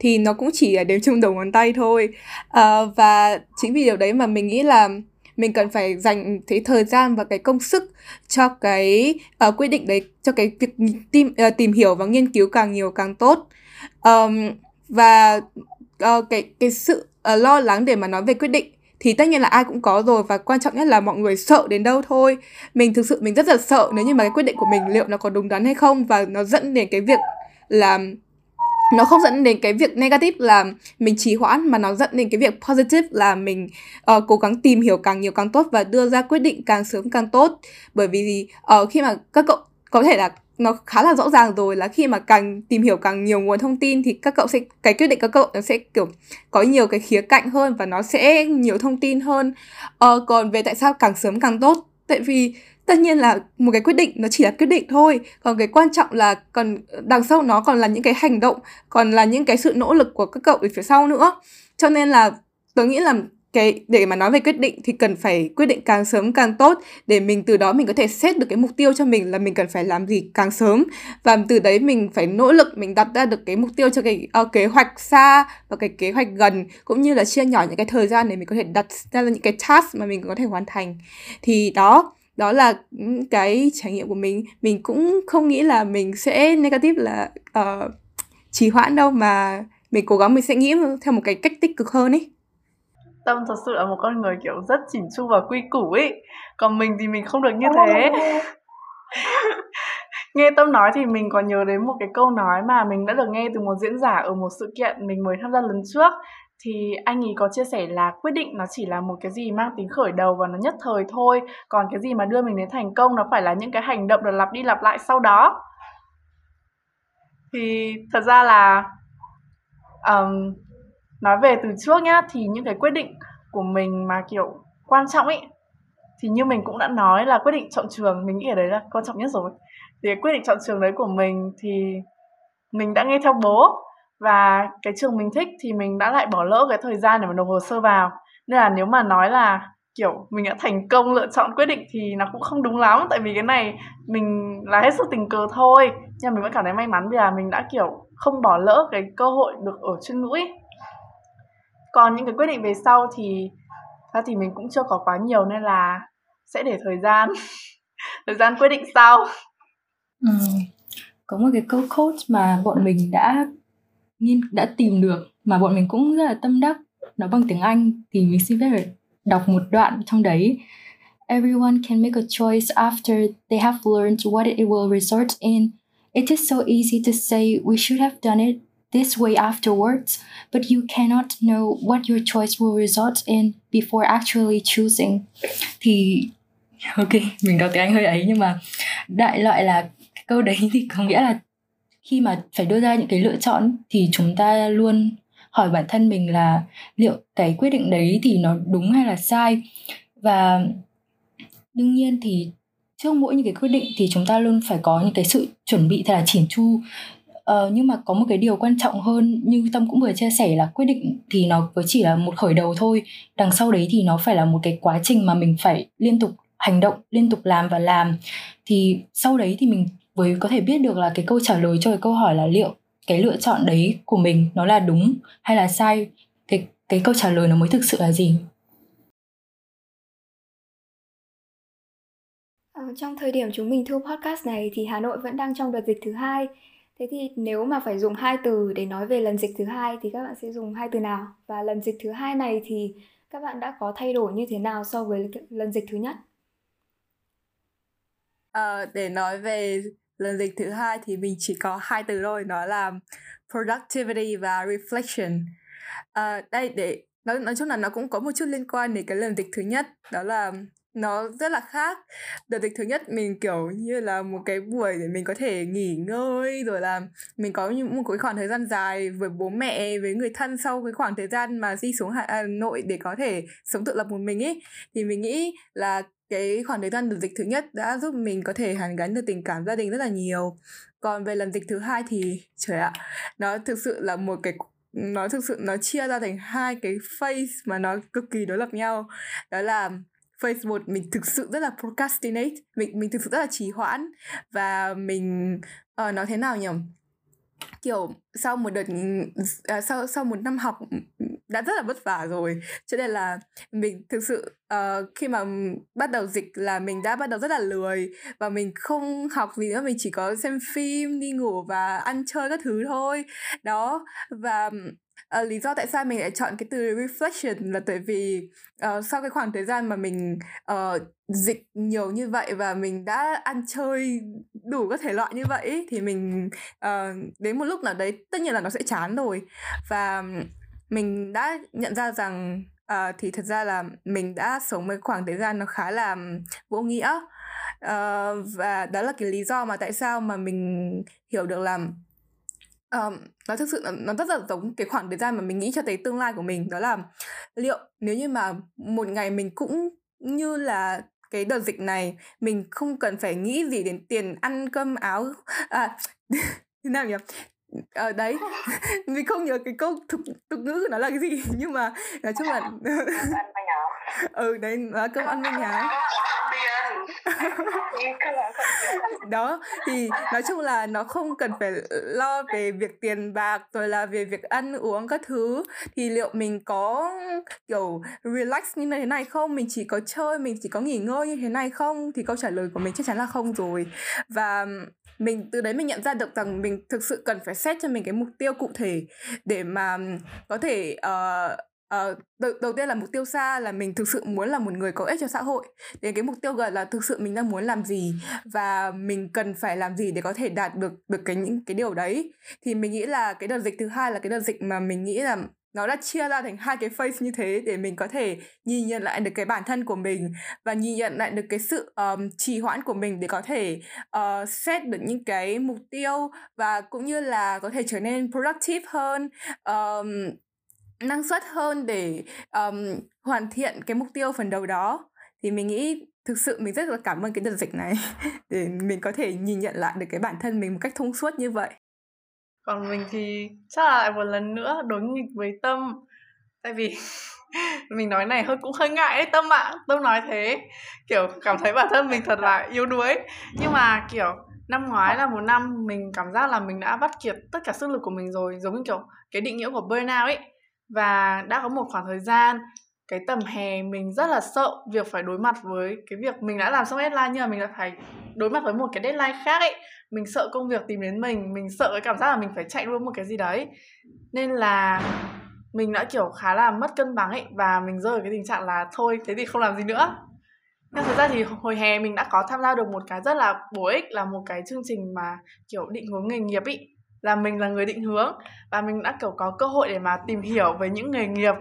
thì nó cũng chỉ là đếm chung đầu ngón tay thôi. À, và chính vì điều đấy mà mình nghĩ là mình cần phải dành cái thời gian và cái công sức cho cái ờ, uh, quyết định đấy cho cái việc tìm uh, tìm hiểu và nghiên cứu càng nhiều càng tốt. Um, và uh, cái cái sự uh, lo lắng để mà nói về quyết định thì tất nhiên là ai cũng có rồi và quan trọng nhất là mọi người sợ đến đâu thôi. Mình thực sự mình rất là sợ nếu như mà cái quyết định của mình liệu nó có đúng đắn hay không và nó dẫn đến cái việc là nó không dẫn đến cái việc negative là mình trì hoãn mà nó dẫn đến cái việc positive là mình uh, cố gắng tìm hiểu càng nhiều càng tốt và đưa ra quyết định càng sớm càng tốt. Bởi vì uh, khi mà các cậu có thể là nó khá là rõ ràng rồi là khi mà càng tìm hiểu càng nhiều nguồn thông tin thì các cậu sẽ cái quyết định các cậu nó sẽ kiểu có nhiều cái khía cạnh hơn và nó sẽ nhiều thông tin hơn. Uh, còn về tại sao càng sớm càng tốt? Tại vì tất nhiên là một cái quyết định nó chỉ là quyết định thôi. Còn cái quan trọng là còn đằng sau nó còn là những cái hành động còn là những cái sự nỗ lực của các cậu ở phía sau nữa. Cho nên là tôi nghĩ là cái để mà nói về quyết định thì cần phải quyết định càng sớm càng tốt. Để mình từ đó mình có thể xét được cái mục tiêu cho mình là mình cần phải làm gì càng sớm. Và từ đấy mình phải nỗ lực mình đặt ra được cái mục tiêu cho cái uh, kế hoạch xa và cái kế hoạch gần cũng như là chia nhỏ những cái thời gian để mình có thể đặt ra những cái task mà mình có thể hoàn thành. Thì đó đó là cái trải nghiệm của mình. Mình cũng không nghĩ là mình sẽ negative là uh, trì hoãn đâu mà mình cố gắng mình sẽ nghĩ theo một cái cách tích cực hơn ấy Tâm thật sự là một con người kiểu rất chỉnh chu và quy củ ấy Còn mình thì mình không được như thế. Nghe Tâm nói thì mình còn nhớ đến một cái câu nói mà mình đã được nghe từ một diễn giả ở một sự kiện mình mới tham gia lần trước thì anh ấy có chia sẻ là quyết định nó chỉ là một cái gì mang tính khởi đầu và nó nhất thời thôi. Còn cái gì mà đưa mình đến thành công nó phải là những cái hành động được lặp đi lặp lại sau đó. Thì thật ra là um, nói về từ trước nhá thì những cái quyết định của mình mà kiểu quan trọng ấy thì như mình cũng đã nói là quyết định chọn trường mình nghĩ ở đấy là quan trọng nhất rồi. Thì quyết định chọn trường đấy của mình thì mình đã nghe theo bố và cái trường mình thích thì mình đã lại bỏ lỡ cái thời gian để mà nộp hồ sơ vào. Nên là nếu mà nói là, kiểu, mình đã thành công lựa chọn quyết định thì nó cũng không đúng lắm. Tại vì cái này mình là hết sức tình cờ thôi. Nhưng mình vẫn cảm thấy may mắn vì là mình đã, kiểu, không bỏ lỡ cái cơ hội được ở chuyên ngữ còn những cái quyết định về sau thì ra thì mình cũng chưa có quá nhiều nên là sẽ để thời gian thời gian quyết định sau. Ừ. có một cái câu coach mà bọn mình đã nghiên đã tìm được mà bọn mình cũng rất là tâm đắc nó bằng tiếng Anh thì mình xin phép đọc một đoạn trong đấy Everyone can make a choice after they have learned what it will result in. It is so easy to say we should have done it this way afterwards, but you cannot know what your choice will result in before actually choosing. Thì ok, mình đọc tiếng Anh hơi ấy nhưng mà đại loại là câu đấy thì có nghĩa là khi mà phải đưa ra những cái lựa chọn thì chúng ta luôn hỏi bản thân mình là liệu cái quyết định đấy thì nó đúng hay là sai? Và đương nhiên thì trước mỗi những cái quyết định thì chúng ta luôn phải có những cái sự chuẩn bị thật là chỉn chu. Ờ, nhưng mà có một cái điều quan trọng hơn như tâm cũng vừa chia sẻ là quyết định thì nó mới chỉ là một khởi đầu thôi. Đằng sau đấy thì nó phải là một cái quá trình mà mình phải liên tục hành động liên tục làm và làm. Thì sau đấy thì mình mới có thể biết được là cái câu trả lời cho cái câu hỏi là liệu cái lựa chọn đấy của mình nó là đúng hay là sai cái cái câu trả lời nó mới thực sự là gì Ờ, trong thời điểm chúng mình thu podcast này thì Hà Nội vẫn đang trong đợt dịch thứ hai. Thế thì nếu mà phải dùng hai từ để nói về lần dịch thứ hai thì các bạn sẽ dùng hai từ nào? Và lần dịch thứ hai này thì các bạn đã có thay đổi như thế nào so với lần dịch thứ nhất? À, để nói về lần dịch thứ hai thì mình chỉ có hai từ thôi, nó là productivity và reflection. À, đây để nói nói chung là nó cũng có một chút liên quan đến cái lần dịch thứ nhất, đó là nó rất là khác đợt dịch thứ nhất mình kiểu như là một cái buổi để mình có thể nghỉ ngơi rồi là mình có những một cái khoảng thời gian dài với bố mẹ với người thân sau cái khoảng thời gian mà di xuống hà à, nội để có thể sống tự lập một mình ấy thì mình nghĩ là cái khoảng thời gian đợt dịch thứ nhất đã giúp mình có thể hàn gắn được tình cảm gia đình rất là nhiều. Còn về lần dịch thứ hai thì trời ạ nó thực sự là một cái nó thực sự nó chia ra thành hai cái phase mà nó cực kỳ đối lập nhau. Đó là phase một mình thực sự rất là procrastinate mình mình thực sự rất là trì hoãn và mình uh, nói thế nào nhỉ? Kiểu sau một đợt à, sau sau một năm học đã rất là vất vả rồi. Cho nên là mình thực sự uh, khi mà bắt đầu dịch là mình đã bắt đầu rất là lười và mình không học gì nữa mình chỉ có xem phim đi ngủ và ăn chơi các thứ thôi. Đó và uh, lý do tại sao mình lại chọn cái từ reflection là tại vì uh, sau cái khoảng thời gian mà mình uh, dịch nhiều như vậy và mình đã ăn chơi đủ các thể loại như vậy thì mình uh, đến một lúc nào đấy tất nhiên là nó sẽ chán rồi. Và mình đã nhận ra rằng uh, thì thật ra là mình đã sống một khoảng thời gian nó khá là vô nghĩa. Uh, và đó là cái lý do mà tại sao mà mình hiểu được là um, nó thực sự nó rất là giống cái khoảng thời gian mà mình nghĩ cho tới tương lai của mình đó là liệu nếu như mà một ngày mình cũng như là cái đợt dịch này mình không cần phải nghĩ gì đến tiền ăn cơm áo à thế nào nhỉ? Ở ờ, đấy mình không nhớ cái câu tục tục ngữ của nó là cái gì nhưng mà nói chung là ừ đấy là cơm ăn manh áo đó thì nói chung là nó không cần phải lo về việc tiền bạc rồi là về việc ăn uống các thứ. Thì liệu mình có kiểu relax như thế này không? Mình chỉ có chơi mình chỉ có nghỉ ngơi như thế này không? Thì câu trả lời của mình chắc chắn là không rồi. Và mình từ đấy mình nhận ra được rằng mình thực sự cần phải set cho mình cái mục tiêu cụ thể để mà có thể uh, Uh, đầu, đầu tiên là mục tiêu xa là mình thực sự muốn là một người có ích cho xã hội. Đến cái mục tiêu gần là thực sự mình đang muốn làm gì và mình cần phải làm gì để có thể đạt được được cái những cái điều đấy. Thì mình nghĩ là cái đợt dịch thứ hai là cái đợt dịch mà mình nghĩ là nó đã chia ra thành hai cái face như thế để mình có thể nhìn nhận lại được cái bản thân của mình và nhìn nhận lại được cái sự um, trì hoãn của mình để có thể uh, set được những cái mục tiêu và cũng như là có thể trở nên productive hơn. Um, năng suất hơn để um, hoàn thiện cái mục tiêu phần đầu đó. Thì mình nghĩ thực sự mình rất là cảm ơn cái đợt dịch này để mình có thể nhìn nhận lại được cái bản thân mình một cách thông suốt như vậy. Còn mình thì chắc là lại một lần nữa đối nghịch với tâm. Tại vì mình nói này hơi cũng hơi ngại đấy tâm ạ. À. tâm nói thế kiểu cảm thấy bản thân mình thật là yếu đuối. Nhưng mà kiểu năm ngoái là một năm mình cảm giác là mình đã bắt kiệt tất cả sức lực của mình rồi. Giống như kiểu cái định nghĩa của burnout ấy và đã có một khoảng thời gian, cái tầm hè mình rất là sợ việc phải đối mặt với cái việc mình đã làm xong deadline nhưng mà mình lại phải đối mặt với một cái deadline khác ấy. Mình sợ công việc tìm đến mình mình sợ cái cảm giác là mình phải chạy luôn một cái gì đấy. Nên là mình đã, kiểu, khá là mất cân bằng ấy và mình rơi vào cái tình trạng là thôi, thế thì không làm gì nữa. Nhưng thực ra thì hồi hè mình đã có tham gia được một cái rất là bổ ích, là một cái chương trình mà, kiểu, định hướng nghề nghiệp ý là mình là người định hướng và mình đã kiểu có cơ hội để mà tìm hiểu về những nghề nghiệp.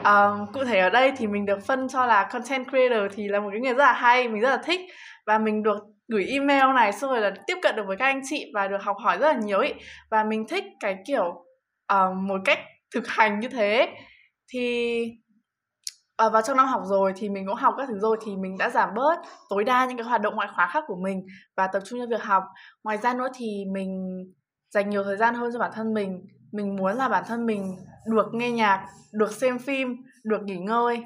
Uh, cụ thể ở đây thì mình được phân cho là content creator thì là một cái nghề rất là hay mình rất là thích và mình được gửi email này xong rồi là tiếp cận được với các anh chị và được học hỏi rất là nhiều ý. Và mình thích cái kiểu uh, một cách thực hành như thế. Thì uh, vào trong năm học rồi thì mình cũng học các thứ rồi thì mình đã giảm bớt tối đa những cái hoạt động ngoại khóa khác của mình và tập trung cho việc học. Ngoài ra nữa thì mình dành nhiều thời gian hơn cho bản thân mình. Mình muốn là bản thân mình được nghe nhạc, được xem phim, được nghỉ ngơi.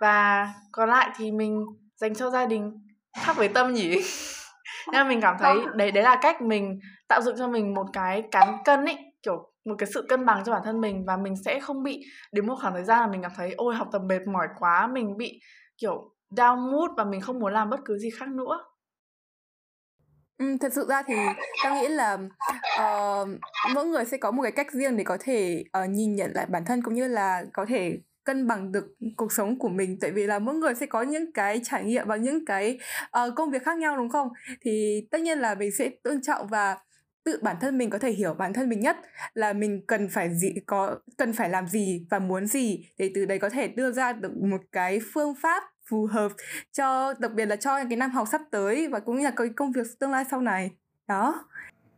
Và còn lại thì mình dành cho gia đình, khác với tâm nhỉ? Nên mình cảm thấy đấy đấy là cách mình tạo dựng cho mình một cái cán cân ấy kiểu một cái sự cân bằng cho bản thân mình. Và mình sẽ không bị, đến một khoảng thời gian là mình cảm thấy, ôi, học tập mệt mỏi quá, mình bị, kiểu, down mood và mình không muốn làm bất cứ gì khác nữa. Ừ, thật sự ra thì tao nghĩ là, uh, mỗi người sẽ có một cái cách riêng để có thể, uh, nhìn nhận lại bản thân cũng như là có thể cân bằng được cuộc sống của mình. Tại vì là mỗi người sẽ có những cái trải nghiệm và những cái, uh, công việc khác nhau, đúng không? Thì tất nhiên là mình sẽ tôn trọng và tự bản thân mình có thể hiểu bản thân mình nhất là mình cần phải gì có cần phải làm gì và muốn gì để từ đấy có thể đưa ra được một cái phương pháp phù hợp cho đặc biệt là cho cái năm học sắp tới và cũng như là cái công việc tương lai sau này. Đó.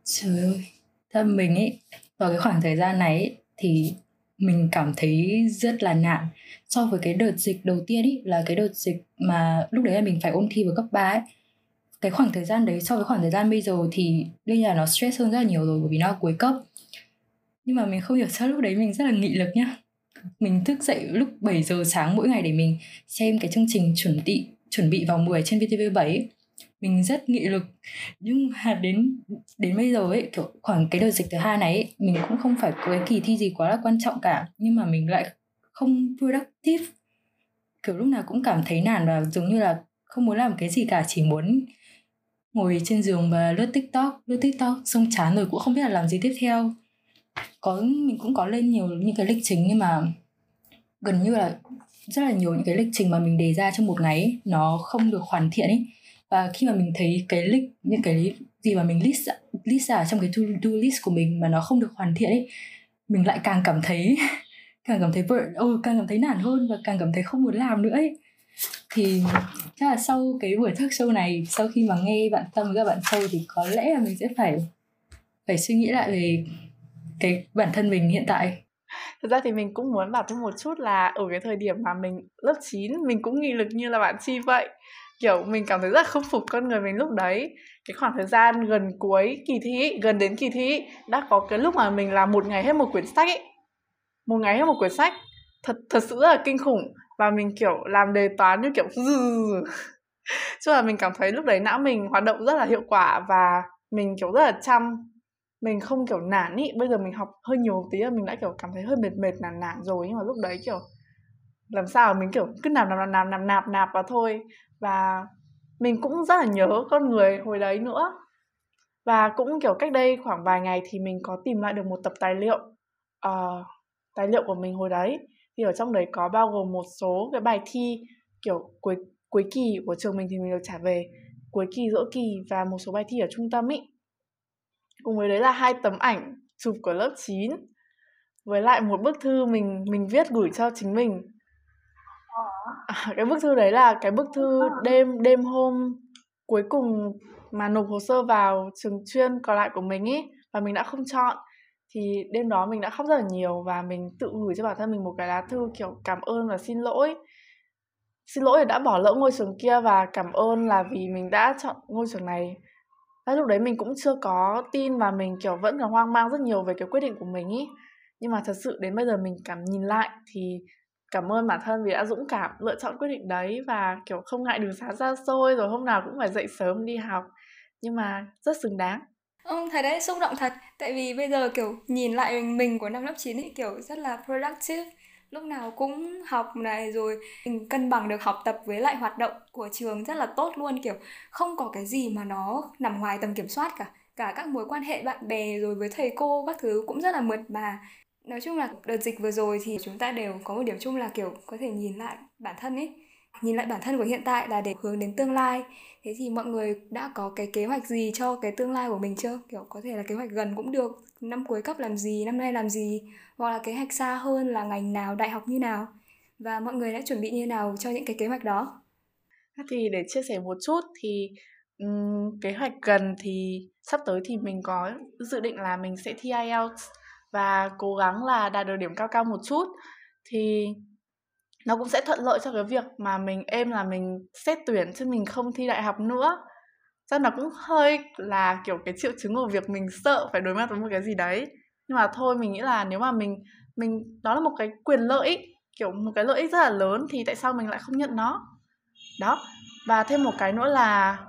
Trời ơi. Thân mình ấy vào cái khoảng thời gian này ấy, thì mình cảm thấy rất là nặng so với cái đợt dịch đầu tiên ý là cái đợt dịch mà lúc đấy là mình phải ôn thi vào cấp 3 ấy. Cái khoảng thời gian đấy so với khoảng thời gian bây giờ thì đương nhiên là nó stress hơn rất là nhiều rồi bởi vì nó là cuối cấp. Nhưng mà mình không hiểu sao lúc đấy mình rất là nghị lực nhá mình thức dậy lúc 7 giờ sáng mỗi ngày để mình xem cái chương trình chuẩn bị chuẩn bị vào 10 trên VTV7 mình rất nghị lực. Nhưng mà đến đến bây giờ ấy kiểu khoảng cái đợt dịch thứ hai này ấy, mình cũng không phải có cái kỳ thi gì quá là quan trọng cả. Nhưng mà mình lại không productive. Kiểu lúc nào cũng cảm thấy nản và giống như là không muốn làm cái gì cả chỉ muốn ngồi trên giường và lướt tiktok lướt tiktok xong chán rồi cũng không biết là làm gì tiếp theo có mình cũng có lên nhiều những cái lịch trình nhưng mà gần như là rất là nhiều những cái lịch trình mà mình đề ra trong một ngày ấy, nó không được hoàn thiện ấy. Và khi mà mình thấy cái lịch những cái gì mà mình list list ra trong cái to do list của mình mà nó không được hoàn thiện ấy mình lại càng cảm thấy càng cảm thấy vợ oh, càng cảm thấy nản hơn và càng cảm thấy không muốn làm nữa ấy. Thì chắc là sau cái buổi talk show này sau khi mà nghe bạn tâm với các bạn sâu thì có lẽ là mình sẽ phải phải suy nghĩ lại về cái bản thân mình hiện tại Thực ra thì mình cũng muốn bảo thêm một chút là ở cái thời điểm mà mình lớp 9 mình cũng nghị lực như là bạn Chi vậy. Kiểu mình cảm thấy rất là không phục con người mình lúc đấy. Cái khoảng thời gian gần cuối kỳ thi, gần đến kỳ thi đã có cái lúc mà mình làm một ngày hết một quyển sách ấy. Một ngày hết một quyển sách. Thật thật sự rất là kinh khủng và mình kiểu làm đề toán như kiểu chứ là mình cảm thấy lúc đấy não mình hoạt động rất là hiệu quả và mình kiểu rất là chăm mình không kiểu nản ý. Bây giờ mình học hơi nhiều tí là mình đã kiểu cảm thấy hơi mệt mệt nản nản rồi. Nhưng mà lúc đấy kiểu làm sao mình kiểu cứ nạp nạp nạp nạp nạp nạp vào thôi. Và mình cũng rất là nhớ con người hồi đấy nữa. Và cũng kiểu cách đây khoảng vài ngày thì mình có tìm lại được một tập tài liệu uh, tài liệu của mình hồi đấy. Thì ở trong đấy có bao gồm một số cái bài thi kiểu cuối cuối kỳ của trường mình thì mình được trả về. Cuối kỳ giữa kỳ và một số bài thi ở trung tâm ý cùng với đấy là hai tấm ảnh chụp của lớp 9 với lại một bức thư mình mình viết gửi cho chính mình. À, cái bức thư đấy là cái bức thư đêm đêm hôm cuối cùng mà nộp hồ sơ vào trường chuyên còn lại của mình ý và mình đã không chọn. Thì đêm đó mình đã khóc rất là nhiều và mình tự gửi cho bản thân mình một cái lá thư kiểu cảm ơn và xin lỗi. Xin lỗi đã bỏ lỡ ngôi trường kia và cảm ơn là vì mình đã chọn ngôi trường này và lúc đấy mình cũng chưa có tin và mình kiểu vẫn còn hoang mang rất nhiều về cái quyết định của mình ý. Nhưng mà thật sự đến bây giờ mình cảm nhìn lại thì cảm ơn bản thân vì đã dũng cảm lựa chọn quyết định đấy và kiểu không ngại đường xá xa xôi rồi hôm nào cũng phải dậy sớm đi học. Nhưng mà rất xứng đáng. Ừ, thấy đấy xúc động thật. Tại vì bây giờ kiểu nhìn lại mình, mình của năm lớp 9 ấy kiểu rất là productive lúc nào cũng học này, rồi mình cân bằng được học tập với lại hoạt động của trường rất là tốt luôn, kiểu không có cái gì mà nó nằm ngoài tầm kiểm soát cả. Cả các mối quan hệ bạn bè, rồi với thầy cô các thứ cũng rất là mượt mà. Nói chung là đợt dịch vừa rồi thì chúng ta đều có một điểm chung là, kiểu, có thể nhìn lại bản thân ấy nhìn lại bản thân của hiện tại là để hướng đến tương lai. Thế thì mọi người đã có cái kế hoạch gì cho cái tương lai của mình chưa? Kiểu có thể là kế hoạch gần cũng được năm cuối cấp làm gì năm nay làm gì hoặc là kế hoạch xa hơn là ngành nào đại học như nào? Và mọi người đã chuẩn bị như nào cho những cái kế hoạch đó? Thì để chia sẻ một chút thì um, kế hoạch gần thì sắp tới thì mình có dự định là mình sẽ thi IELTS và cố gắng là đạt được điểm cao cao một chút. Thì nó cũng sẽ thuận lợi cho cái việc mà mình em là mình xét tuyển chứ mình không thi đại học nữa. Chắc nó cũng hơi là kiểu cái triệu chứng của việc mình sợ phải đối mặt với một cái gì đấy. Nhưng mà thôi, mình nghĩ là nếu mà mình mình, đó là một cái quyền lợi ích kiểu một cái lợi ích rất là lớn thì tại sao mình lại không nhận nó? Đó. Và thêm một cái nữa là,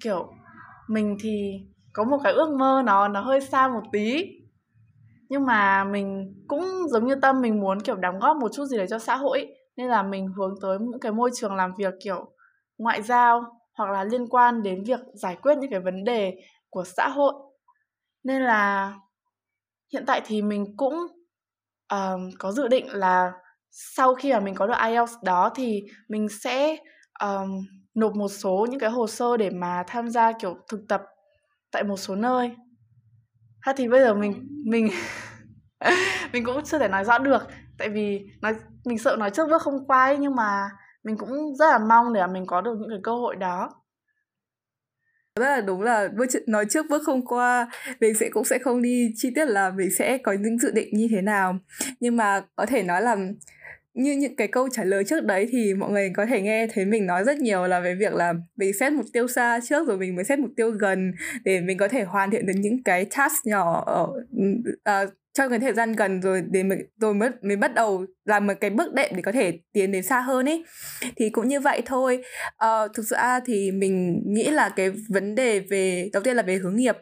kiểu, mình thì có một cái ước mơ nó nó hơi xa một tí. Nhưng mà mình cũng giống như tâm, mình muốn kiểu đóng góp một chút gì đấy cho xã hội nên là mình hướng tới những cái môi trường làm việc kiểu ngoại giao hoặc là liên quan đến việc giải quyết những cái vấn đề của xã hội. Nên là hiện tại thì mình cũng um, có dự định là sau khi mà mình có được IELTS đó thì mình sẽ um, nộp một số những cái hồ sơ để mà tham gia kiểu thực tập tại một số nơi. Ha thì bây giờ mình mình mình cũng chưa thể nói rõ được tại vì nói mình sợ nói trước bước không qua ấy, nhưng mà mình cũng rất là mong để mình có được những cái cơ hội đó. Rất là đúng là bước nói trước bước không qua mình sẽ cũng sẽ không đi chi tiết là mình sẽ có những dự định như thế nào. Nhưng mà có thể nói là như những cái câu trả lời trước đấy thì mọi người có thể nghe thấy mình nói rất nhiều là về việc là mình xét mục tiêu xa trước rồi mình mới xét mục tiêu gần để mình có thể hoàn thiện được những cái task nhỏ ở uh, trong cái thời gian gần rồi để mới, rồi mới mới bắt đầu làm một cái bước đệm để có thể tiến đến xa hơn ấy thì cũng như vậy thôi. Uh, thực sự thì mình nghĩ là cái vấn đề về đầu tiên là về hướng nghiệp.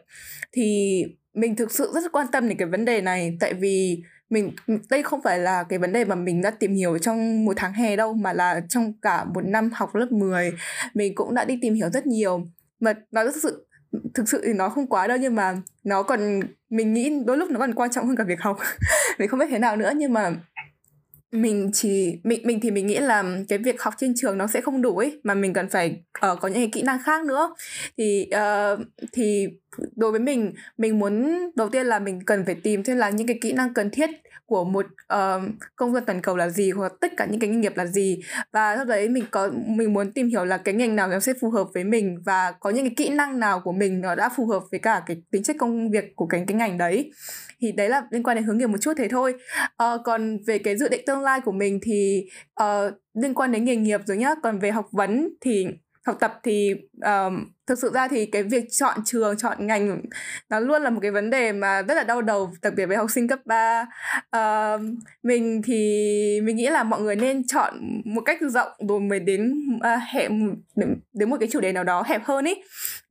Thì mình thực sự rất quan tâm đến cái vấn đề này tại vì mình đây không phải là cái vấn đề mà mình đã tìm hiểu trong một tháng hè đâu mà là trong cả một năm học lớp 10 mình cũng đã đi tìm hiểu rất nhiều. Mà nó thực sự thực sự thì nó không quá đâu nhưng mà nó còn mình nghĩ đôi lúc nó còn quan trọng hơn cả việc học. Mình không biết thế nào nữa nhưng mà mình chỉ mình mình thì mình nghĩ là cái việc học trên trường nó sẽ không đủ ấy mà mình cần phải uh, có những cái kỹ năng khác nữa. Thì uh, thì đối với mình mình muốn đầu tiên là mình cần phải tìm thêm là những cái kỹ năng cần thiết của một uh, công dân toàn cầu là gì hoặc tất cả những cái nghề nghiệp là gì. Và sau đấy mình có mình muốn tìm hiểu là cái ngành nào nó sẽ phù hợp với mình và có những cái kỹ năng nào của mình nó đã phù hợp với cả cái tính chất công việc của cái cái ngành đấy. Thì đấy là liên quan đến hướng nghiệp một chút thế thôi. Uh, còn về cái dự định tương lai của mình thì uh, liên quan đến nghề nghiệp rồi nhá. Còn về học vấn thì học tập thì um, thực sự ra thì cái việc chọn trường chọn ngành nó luôn là một cái vấn đề mà rất là đau đầu đặc biệt với học sinh cấp 3 uh, mình thì mình nghĩ là mọi người nên chọn một cách rộng rồi mới đến uh, hẹp đến một cái chủ đề nào đó hẹp hơn ý.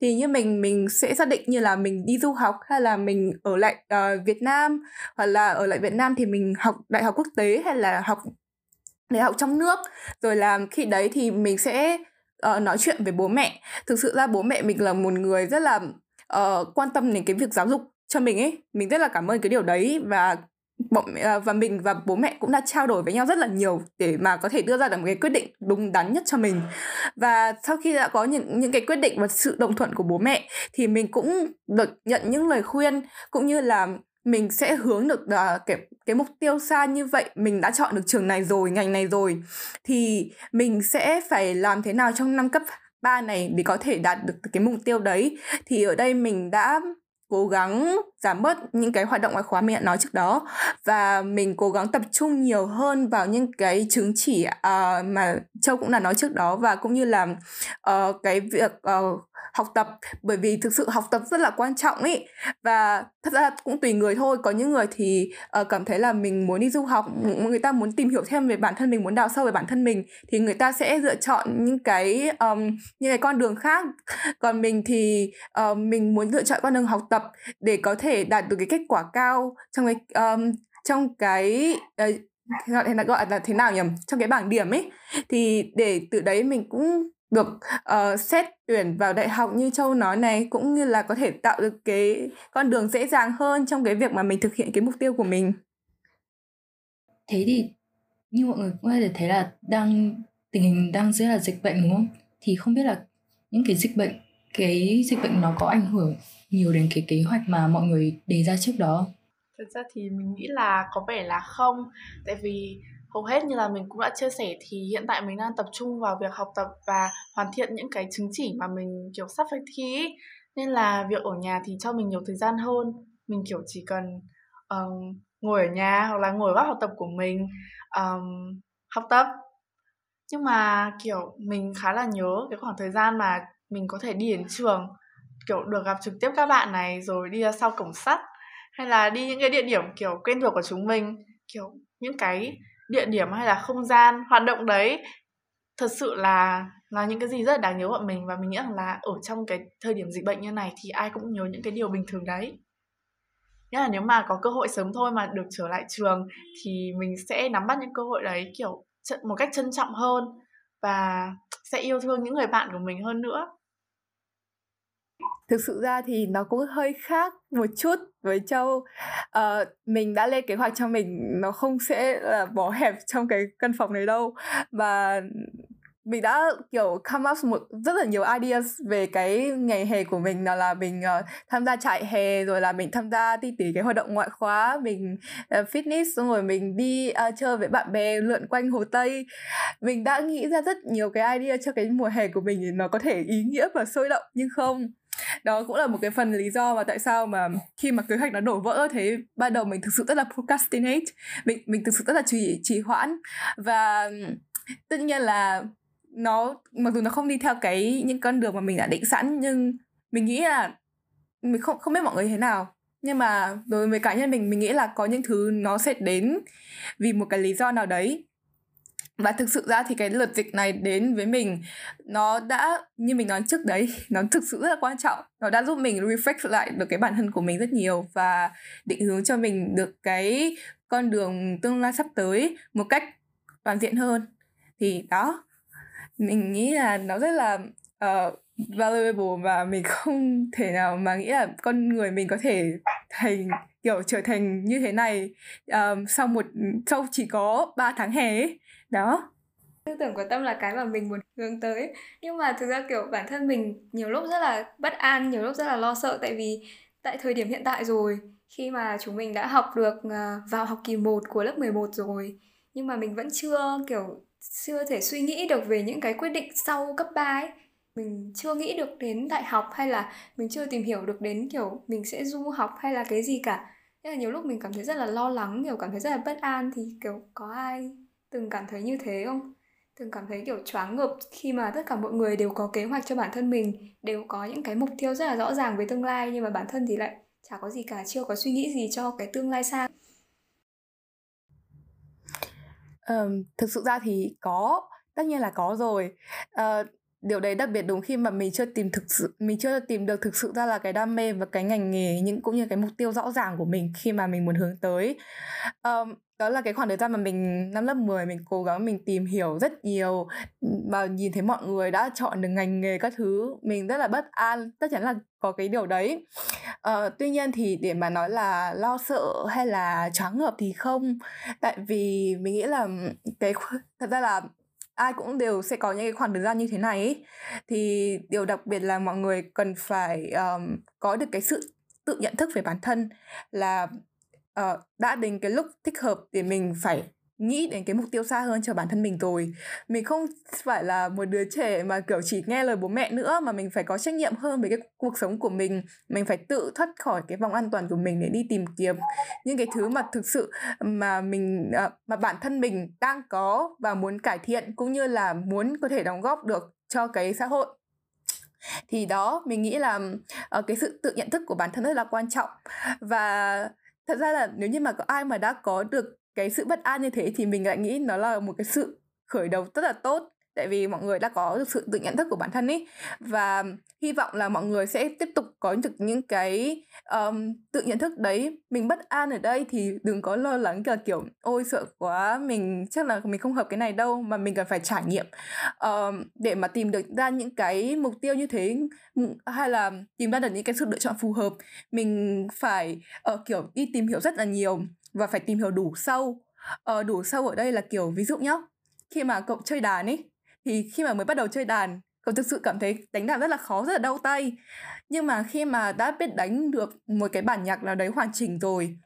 Thì như mình mình sẽ xác định như là mình đi du học hay là mình ở lại uh, Việt Nam hoặc là ở lại Việt Nam thì mình học đại học quốc tế hay là học đại học trong nước. Rồi làm khi đấy thì mình sẽ uh, nói chuyện với bố mẹ. Thực sự ra bố mẹ mình là một người rất là uh, quan tâm đến cái việc giáo dục cho mình ấy. Mình rất là cảm ơn cái điều đấy và bọn ờ, và mình và bố mẹ cũng đã trao đổi với nhau rất là nhiều để mà có thể đưa ra được một cái quyết định đúng đắn nhất cho mình. Và sau khi đã có những những cái quyết định và sự đồng thuận của bố mẹ thì mình cũng được nhận những lời khuyên cũng như là mình sẽ hướng được uh, cái cái mục tiêu xa như vậy mình đã chọn được trường này rồi ngành này rồi thì mình sẽ phải làm thế nào trong năm cấp 3 này để có thể đạt được cái mục tiêu đấy. Thì ở đây mình đã cố gắng giảm bớt những cái hoạt động ngoại khóa mình đã nói trước đó và mình cố gắng tập trung nhiều hơn vào những cái chứng chỉ uh, mà châu cũng đã nói trước đó và cũng như là uh, cái việc uh, học tập bởi vì thực sự học tập rất là quan trọng ấy và thật ra cũng tùy người thôi có những người thì uh, cảm thấy là mình muốn đi du học người ta muốn tìm hiểu thêm về bản thân mình muốn đào sâu về bản thân mình thì người ta sẽ lựa chọn những cái um, những cái con đường khác. Còn mình thì uh, mình muốn lựa chọn con đường học tập để có thể đạt được cái kết quả cao trong cái um, trong cái uh, gọi là gọi là thế nào nhỉ? Trong cái bảng điểm ấy thì để từ đấy mình cũng được uh, xét tuyển vào đại học như châu nói này cũng như là có thể tạo được cái con đường dễ dàng hơn trong cái việc mà mình thực hiện cái mục tiêu của mình. Thế thì như mọi người cũng có thể thấy là đang tình hình đang rất là dịch bệnh đúng không? Thì không biết là những cái dịch bệnh cái dịch bệnh nó có ảnh hưởng nhiều đến cái kế hoạch mà mọi người đề ra trước đó thực ra thì mình nghĩ là có vẻ là không tại vì hầu hết như là mình cũng đã chia sẻ thì hiện tại mình đang tập trung vào việc học tập và hoàn thiện những cái chứng chỉ mà mình kiểu sắp phải thi ấy. nên là việc ở nhà thì cho mình nhiều thời gian hơn. Mình kiểu chỉ cần um, ngồi ở nhà hoặc là ngồi góc học tập của mình um, học tập. Nhưng mà kiểu mình khá là nhớ cái khoảng thời gian mà mình có thể đi đến trường kiểu được gặp trực tiếp các bạn này rồi đi ra sau cổng sắt hay là đi những cái địa điểm kiểu quen thuộc của chúng mình. Kiểu những cái địa điểm hay là không gian, hoạt động đấy thật sự là là những cái gì rất là đáng nhớ bọn mình. Và mình nghĩ rằng là ở trong cái thời điểm dịch bệnh như này thì ai cũng nhớ những cái điều bình thường đấy. Nghĩa là nếu mà có cơ hội sớm thôi mà được trở lại trường thì mình sẽ nắm bắt những cơ hội đấy kiểu một cách trân trọng hơn và sẽ yêu thương những người bạn của mình hơn nữa. Thực sự ra thì nó cũng hơi khác một chút với châu. Uh, mình đã lên kế hoạch cho mình nó không sẽ là bỏ hẹp trong cái căn phòng này đâu. Và mình đã kiểu come up một rất là nhiều ideas về cái ngày hè của mình nào là mình uh, tham gia trại hè rồi là mình tham gia đi tỉ cái hoạt động ngoại khóa mình uh, fitness xong rồi mình đi uh, chơi với bạn bè lượn quanh hồ tây. Mình đã nghĩ ra rất nhiều cái idea cho cái mùa hè của mình thì nó có thể ý nghĩa và sôi động nhưng không đó cũng là một cái phần lý do mà tại sao mà khi mà kế hoạch nó đổ vỡ, thế ban đầu mình thực sự rất là procrastinate. Mình mình thực sự rất là trì trì hoãn. Và tất nhiên là nó, mặc dù nó không đi theo cái, những con đường mà mình đã định sẵn, nhưng mình nghĩ là mình không không biết mọi người thế nào. Nhưng mà đối với cá nhân mình mình nghĩ là có những thứ nó sẽ đến vì một cái lý do nào đấy và thực sự ra thì cái lượt dịch này đến với mình nó đã như mình nói trước đấy nó thực sự rất là quan trọng. Nó đã giúp mình reflect lại được cái bản thân của mình rất nhiều và định hướng cho mình được cái con đường tương lai sắp tới một cách toàn diện hơn. Thì đó mình nghĩ là nó rất là uh, valuable và mình không thể nào mà nghĩ là con người mình có thể thành kiểu trở thành như thế này um, sau một sau chỉ có 3 tháng hè ấy. đó. Tư tưởng của tâm là cái mà mình muốn hướng tới. Nhưng mà thực ra kiểu bản thân mình nhiều lúc rất là bất an nhiều lúc rất là lo sợ tại vì tại thời điểm hiện tại rồi khi mà chúng mình đã học được ờ, vào học kỳ 1 của lớp 11 rồi nhưng mà mình vẫn chưa kiểu chưa thể suy nghĩ được về những cái quyết định sau cấp 3 ấy. Mình chưa nghĩ được đến đại học hay là mình chưa tìm hiểu được đến kiểu mình sẽ du học hay là cái gì cả nên là nhiều lúc mình cảm thấy rất là lo lắng kiểu cảm thấy rất là bất an. Thì kiểu có ai từng cảm thấy như thế không? Từng cảm thấy kiểu choáng ngợp khi mà tất cả mọi người đều có kế hoạch cho bản thân mình đều có những cái mục tiêu rất là rõ ràng về tương lai nhưng mà bản thân thì lại chả có gì cả chưa có suy nghĩ gì cho cái tương lai xa. Um, thực sự ra thì có tất nhiên là có rồi. Uh, điều đấy đặc biệt đúng khi mà mình chưa tìm thực sự mình chưa tìm được thực sự ra là cái đam mê và cái ngành nghề những cũng như cái mục tiêu rõ ràng của mình khi mà mình muốn hướng tới. Um, đó là cái khoảng thời gian mà mình năm lớp 10 mình cố gắng mình tìm hiểu rất nhiều và nhìn thấy mọi người đã chọn được ngành nghề các thứ mình rất là bất an tất chắn là có cái điều đấy. Uh, tuy nhiên thì để mà nói là lo sợ hay là choáng ngợp thì không. Tại vì mình nghĩ là cái thật ra là ai cũng đều sẽ có những cái khoảng thời gian như thế này ấy. thì điều đặc biệt là mọi người cần phải um, có được cái sự tự nhận thức về bản thân là uh, đã đến cái lúc thích hợp để mình phải nghĩ đến cái mục tiêu xa hơn cho bản thân mình rồi. Mình không phải là một đứa trẻ mà kiểu chỉ nghe lời bố mẹ nữa mà mình phải có trách nhiệm hơn về cái cuộc sống của mình. Mình phải tự thoát khỏi cái vòng an toàn của mình để đi tìm kiếm những cái thứ mà thực sự mà mình à, mà bản thân mình đang có và muốn cải thiện cũng như là muốn có thể đóng góp được cho cái xã hội. Thì đó mình nghĩ là uh, cái sự tự nhận thức của bản thân rất là quan trọng. Và thật ra là nếu như mà có ai mà đã có được cái sự bất an như thế thì mình lại nghĩ nó là một cái sự khởi đầu rất là tốt. Tại vì mọi người đã có được sự tự nhận thức của bản thân ấy. Và hy vọng là mọi người sẽ tiếp tục có được những cái um, tự nhận thức đấy. Mình bất an ở đây thì đừng có lo lắng kiểu kiểu ôi sợ quá mình chắc là mình không hợp cái này đâu. Mà mình cần phải trải nghiệm um, để mà tìm được ra những cái mục tiêu như thế. Hay là tìm ra được những cái sự lựa chọn phù hợp. Mình phải uh, kiểu đi tìm hiểu rất là nhiều và phải tìm hiểu đủ sâu. Ờ, đủ sâu ở đây là kiểu ví dụ nhá khi mà cậu chơi đàn ấy thì khi mà mới bắt đầu chơi đàn cậu thực sự cảm thấy đánh đàn rất là khó rất là đau tay. Nhưng mà khi mà đã biết đánh được một cái bản nhạc nào đấy hoàn chỉnh rồi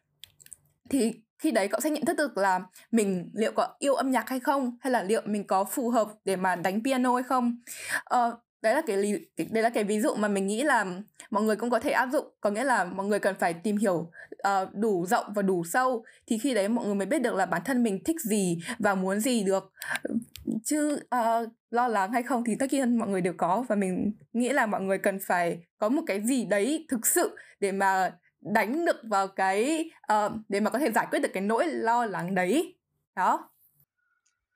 thì khi đấy cậu sẽ nhận thức được là mình liệu có yêu âm nhạc hay không hay là liệu mình có phù hợp để mà đánh piano hay không. Ờ, đấy là cái lý đấy là cái ví dụ mà mình nghĩ là mọi người cũng có thể áp dụng. Có nghĩa là mọi người cần phải tìm hiểu uh, đủ rộng và đủ sâu thì khi đấy mọi người mới biết được là bản thân mình thích gì và muốn gì được. Chứ uh, lo lắng hay không thì tất nhiên mọi người đều có và mình nghĩ là mọi người cần phải có một cái gì đấy thực sự để mà đánh được vào cái uh, để mà có thể giải quyết được cái nỗi lo lắng đấy. Đó.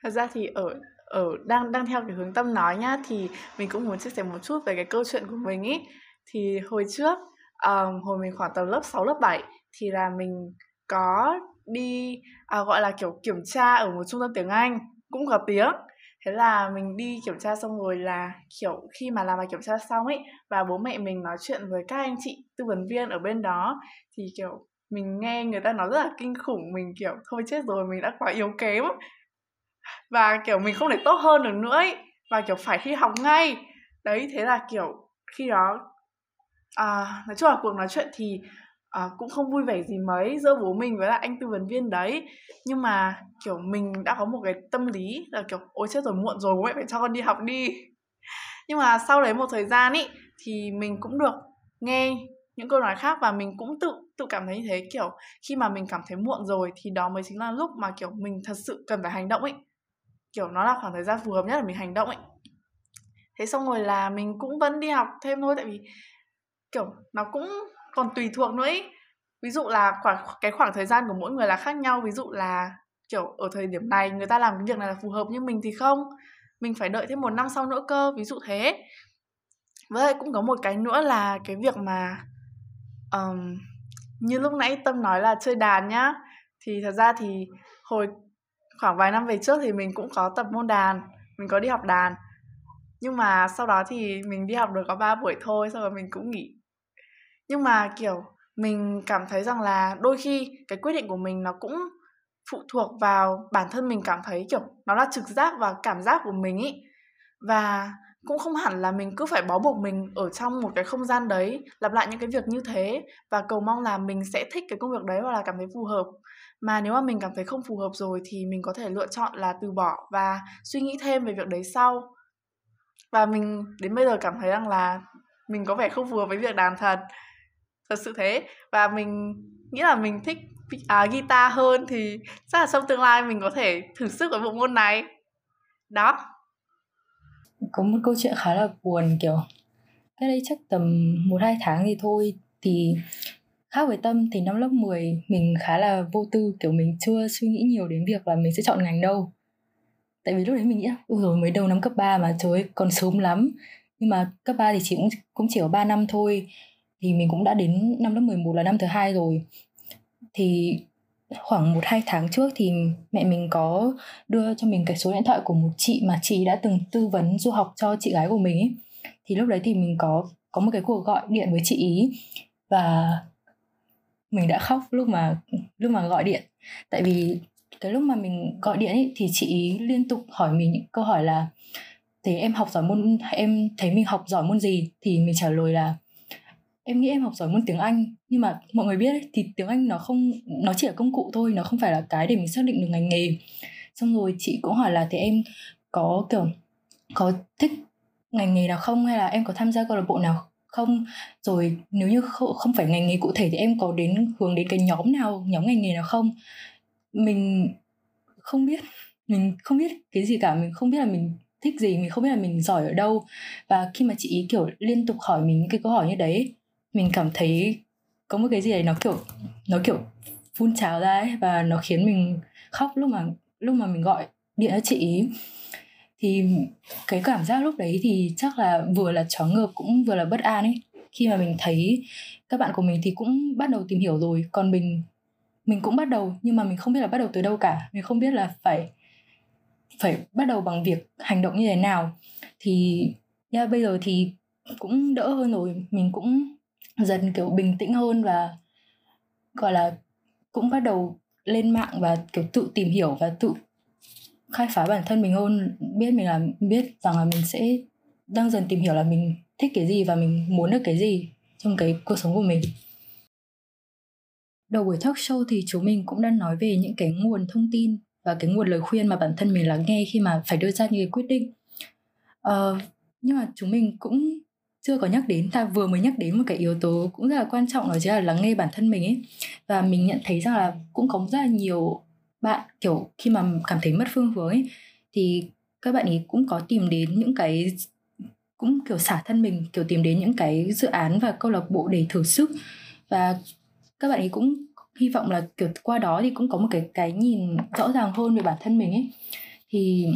Thật ra thì ở ở đang đang theo cái hướng tâm nói nhá thì mình cũng muốn chia sẻ một chút về cái câu chuyện của mình ý thì hồi trước um, hồi mình khoảng tầm lớp 6, lớp 7 thì là mình có đi à, gọi là kiểu kiểm tra ở một trung tâm tiếng Anh cũng có tiếng. Thế là mình đi kiểm tra xong rồi là kiểu khi mà làm bài kiểm tra xong ấy và bố mẹ mình nói chuyện với các anh chị tư vấn viên ở bên đó thì kiểu mình nghe người ta nói rất là kinh khủng mình kiểu thôi chết rồi mình đã quá yếu kém. Và kiểu mình không thể tốt hơn được nữa ấy và kiểu phải thi học ngay. Đấy thế là kiểu khi đó à, nói chung là cuộc nói chuyện thì à, cũng không vui vẻ gì mấy giữa bố mình với lại anh tư vấn viên đấy. Nhưng mà kiểu mình đã có một cái tâm lý là kiểu ôi chết rồi muộn rồi bố mẹ phải cho con đi học đi. Nhưng mà sau đấy một thời gian ý thì mình cũng được nghe những câu nói khác và mình cũng tự tự cảm thấy như thế. Kiểu khi mà mình cảm thấy muộn rồi thì đó mới chính là lúc mà kiểu mình thật sự cần phải hành động ấy kiểu nó là khoảng thời gian phù hợp nhất để mình hành động ấy thế xong rồi là mình cũng vẫn đi học thêm thôi tại vì kiểu nó cũng còn tùy thuộc nữa ý. Ví dụ là khoảng cái khoảng thời gian của mỗi người là khác nhau. Ví dụ là kiểu ở thời điểm này người ta làm cái việc này là phù hợp như mình thì không? Mình phải đợi thêm một năm sau nữa cơ ví dụ thế. Với lại cũng có một cái nữa là cái việc mà um, như lúc nãy tâm nói là chơi đàn nhá. Thì thật ra thì hồi khoảng vài năm về trước thì mình cũng có tập môn đàn mình có đi học đàn. Nhưng mà sau đó thì mình đi học được có 3 buổi thôi sau rồi mình cũng nghỉ nhưng mà, kiểu, mình cảm thấy rằng là đôi khi cái quyết định của mình nó cũng phụ thuộc vào bản thân mình cảm thấy, kiểu, nó là trực giác và cảm giác của mình ý. Và cũng không hẳn là mình cứ phải bó buộc mình ở trong một cái không gian đấy, lặp lại những cái việc như thế và cầu mong là mình sẽ thích cái công việc đấy hoặc là cảm thấy phù hợp. Mà nếu mà mình cảm thấy không phù hợp rồi thì mình có thể lựa chọn là từ bỏ và suy nghĩ thêm về việc đấy sau. Và mình đến bây giờ cảm thấy rằng là mình có vẻ không phù hợp với việc đàn thật thật sự thế. Và mình nghĩ là mình thích à, guitar hơn thì chắc là trong tương lai mình có thể thử sức ở bộ môn này. Đó. Có một câu chuyện khá là buồn kiểu cái đây chắc tầm một hai tháng thì thôi thì khác với tâm thì năm lớp 10 mình khá là vô tư kiểu mình chưa suy nghĩ nhiều đến việc là mình sẽ chọn ngành đâu. Tại vì lúc đấy mình nghĩ ừ rồi mới đầu năm cấp 3 mà trời ơi, còn sớm lắm. Nhưng mà cấp 3 thì chỉ cũng cũng chỉ có 3 năm thôi thì mình cũng đã đến năm lớp 11 là năm thứ hai rồi. Thì khoảng một hai tháng trước thì mẹ mình có đưa cho mình cái số điện thoại của một chị mà chị đã từng tư vấn du học cho chị gái của mình ấy. thì lúc đấy thì mình có có một cái cuộc gọi điện với chị ý và mình đã khóc lúc mà lúc mà gọi điện. Tại vì cái lúc mà mình gọi điện ấy thì chị ý liên tục hỏi mình những câu hỏi là, thế em học giỏi môn, em thấy mình học giỏi môn gì? Thì mình trả lời là em nghĩ em học giỏi môn tiếng Anh nhưng mà mọi người biết ấy, thì tiếng Anh nó không nó chỉ là công cụ thôi nó không phải là cái để mình xác định được ngành nghề. Xong rồi chị cũng hỏi là thì em có kiểu có thích ngành nghề nào không? Hay là em có tham gia câu lạc bộ nào không? Rồi nếu như không phải ngành nghề cụ thể thì em có đến hướng đến cái nhóm nào nhóm ngành nghề nào không? Mình không biết mình không biết cái gì cả mình không biết là mình thích gì mình không biết là mình giỏi ở đâu. Và khi mà chị ý kiểu liên tục hỏi mình những cái câu hỏi như đấy mình cảm thấy có một cái gì đấy nó kiểu nó kiểu phun trào ra ấy và nó khiến mình khóc lúc mà lúc mà mình gọi điện cho chị ý. Thì cái cảm giác lúc đấy thì chắc là vừa là chó ngợp cũng vừa là bất an ấy. Khi mà mình thấy các bạn của mình thì cũng bắt đầu tìm hiểu rồi còn mình mình cũng bắt đầu nhưng mà mình không biết là bắt đầu từ đâu cả. Mình không biết là phải phải bắt đầu bằng việc hành động như thế nào. Thì yeah, bây giờ thì cũng đỡ hơn rồi. Mình cũng dần kiểu bình tĩnh hơn và gọi là cũng bắt đầu lên mạng và kiểu tự tìm hiểu và tự khai phá bản thân mình hơn. Biết mình là biết rằng là mình sẽ đang dần tìm hiểu là mình thích cái gì và mình muốn được cái gì trong cái cuộc sống của mình. Đầu buổi talk show thì chúng mình cũng đã nói về những cái nguồn thông tin và cái nguồn lời khuyên mà bản thân mình lắng nghe khi mà phải đưa ra những cái quyết định. Uh, nhưng mà chúng mình cũng chưa có nhắc đến. Ta vừa mới nhắc đến một cái yếu tố cũng rất là quan trọng, đó chính là lắng nghe bản thân mình ấy. Và mình nhận thấy rằng là cũng có rất là nhiều bạn, kiểu, khi mà cảm thấy mất phương hướng ấy, thì các bạn ấy cũng có tìm đến những cái, cũng kiểu xả thân mình, kiểu tìm đến những cái dự án và câu lạc bộ để thử sức. Và các bạn ấy cũng hy vọng là, kiểu, qua đó thì cũng có một cái cái nhìn rõ ràng hơn về bản thân mình ấy. Thì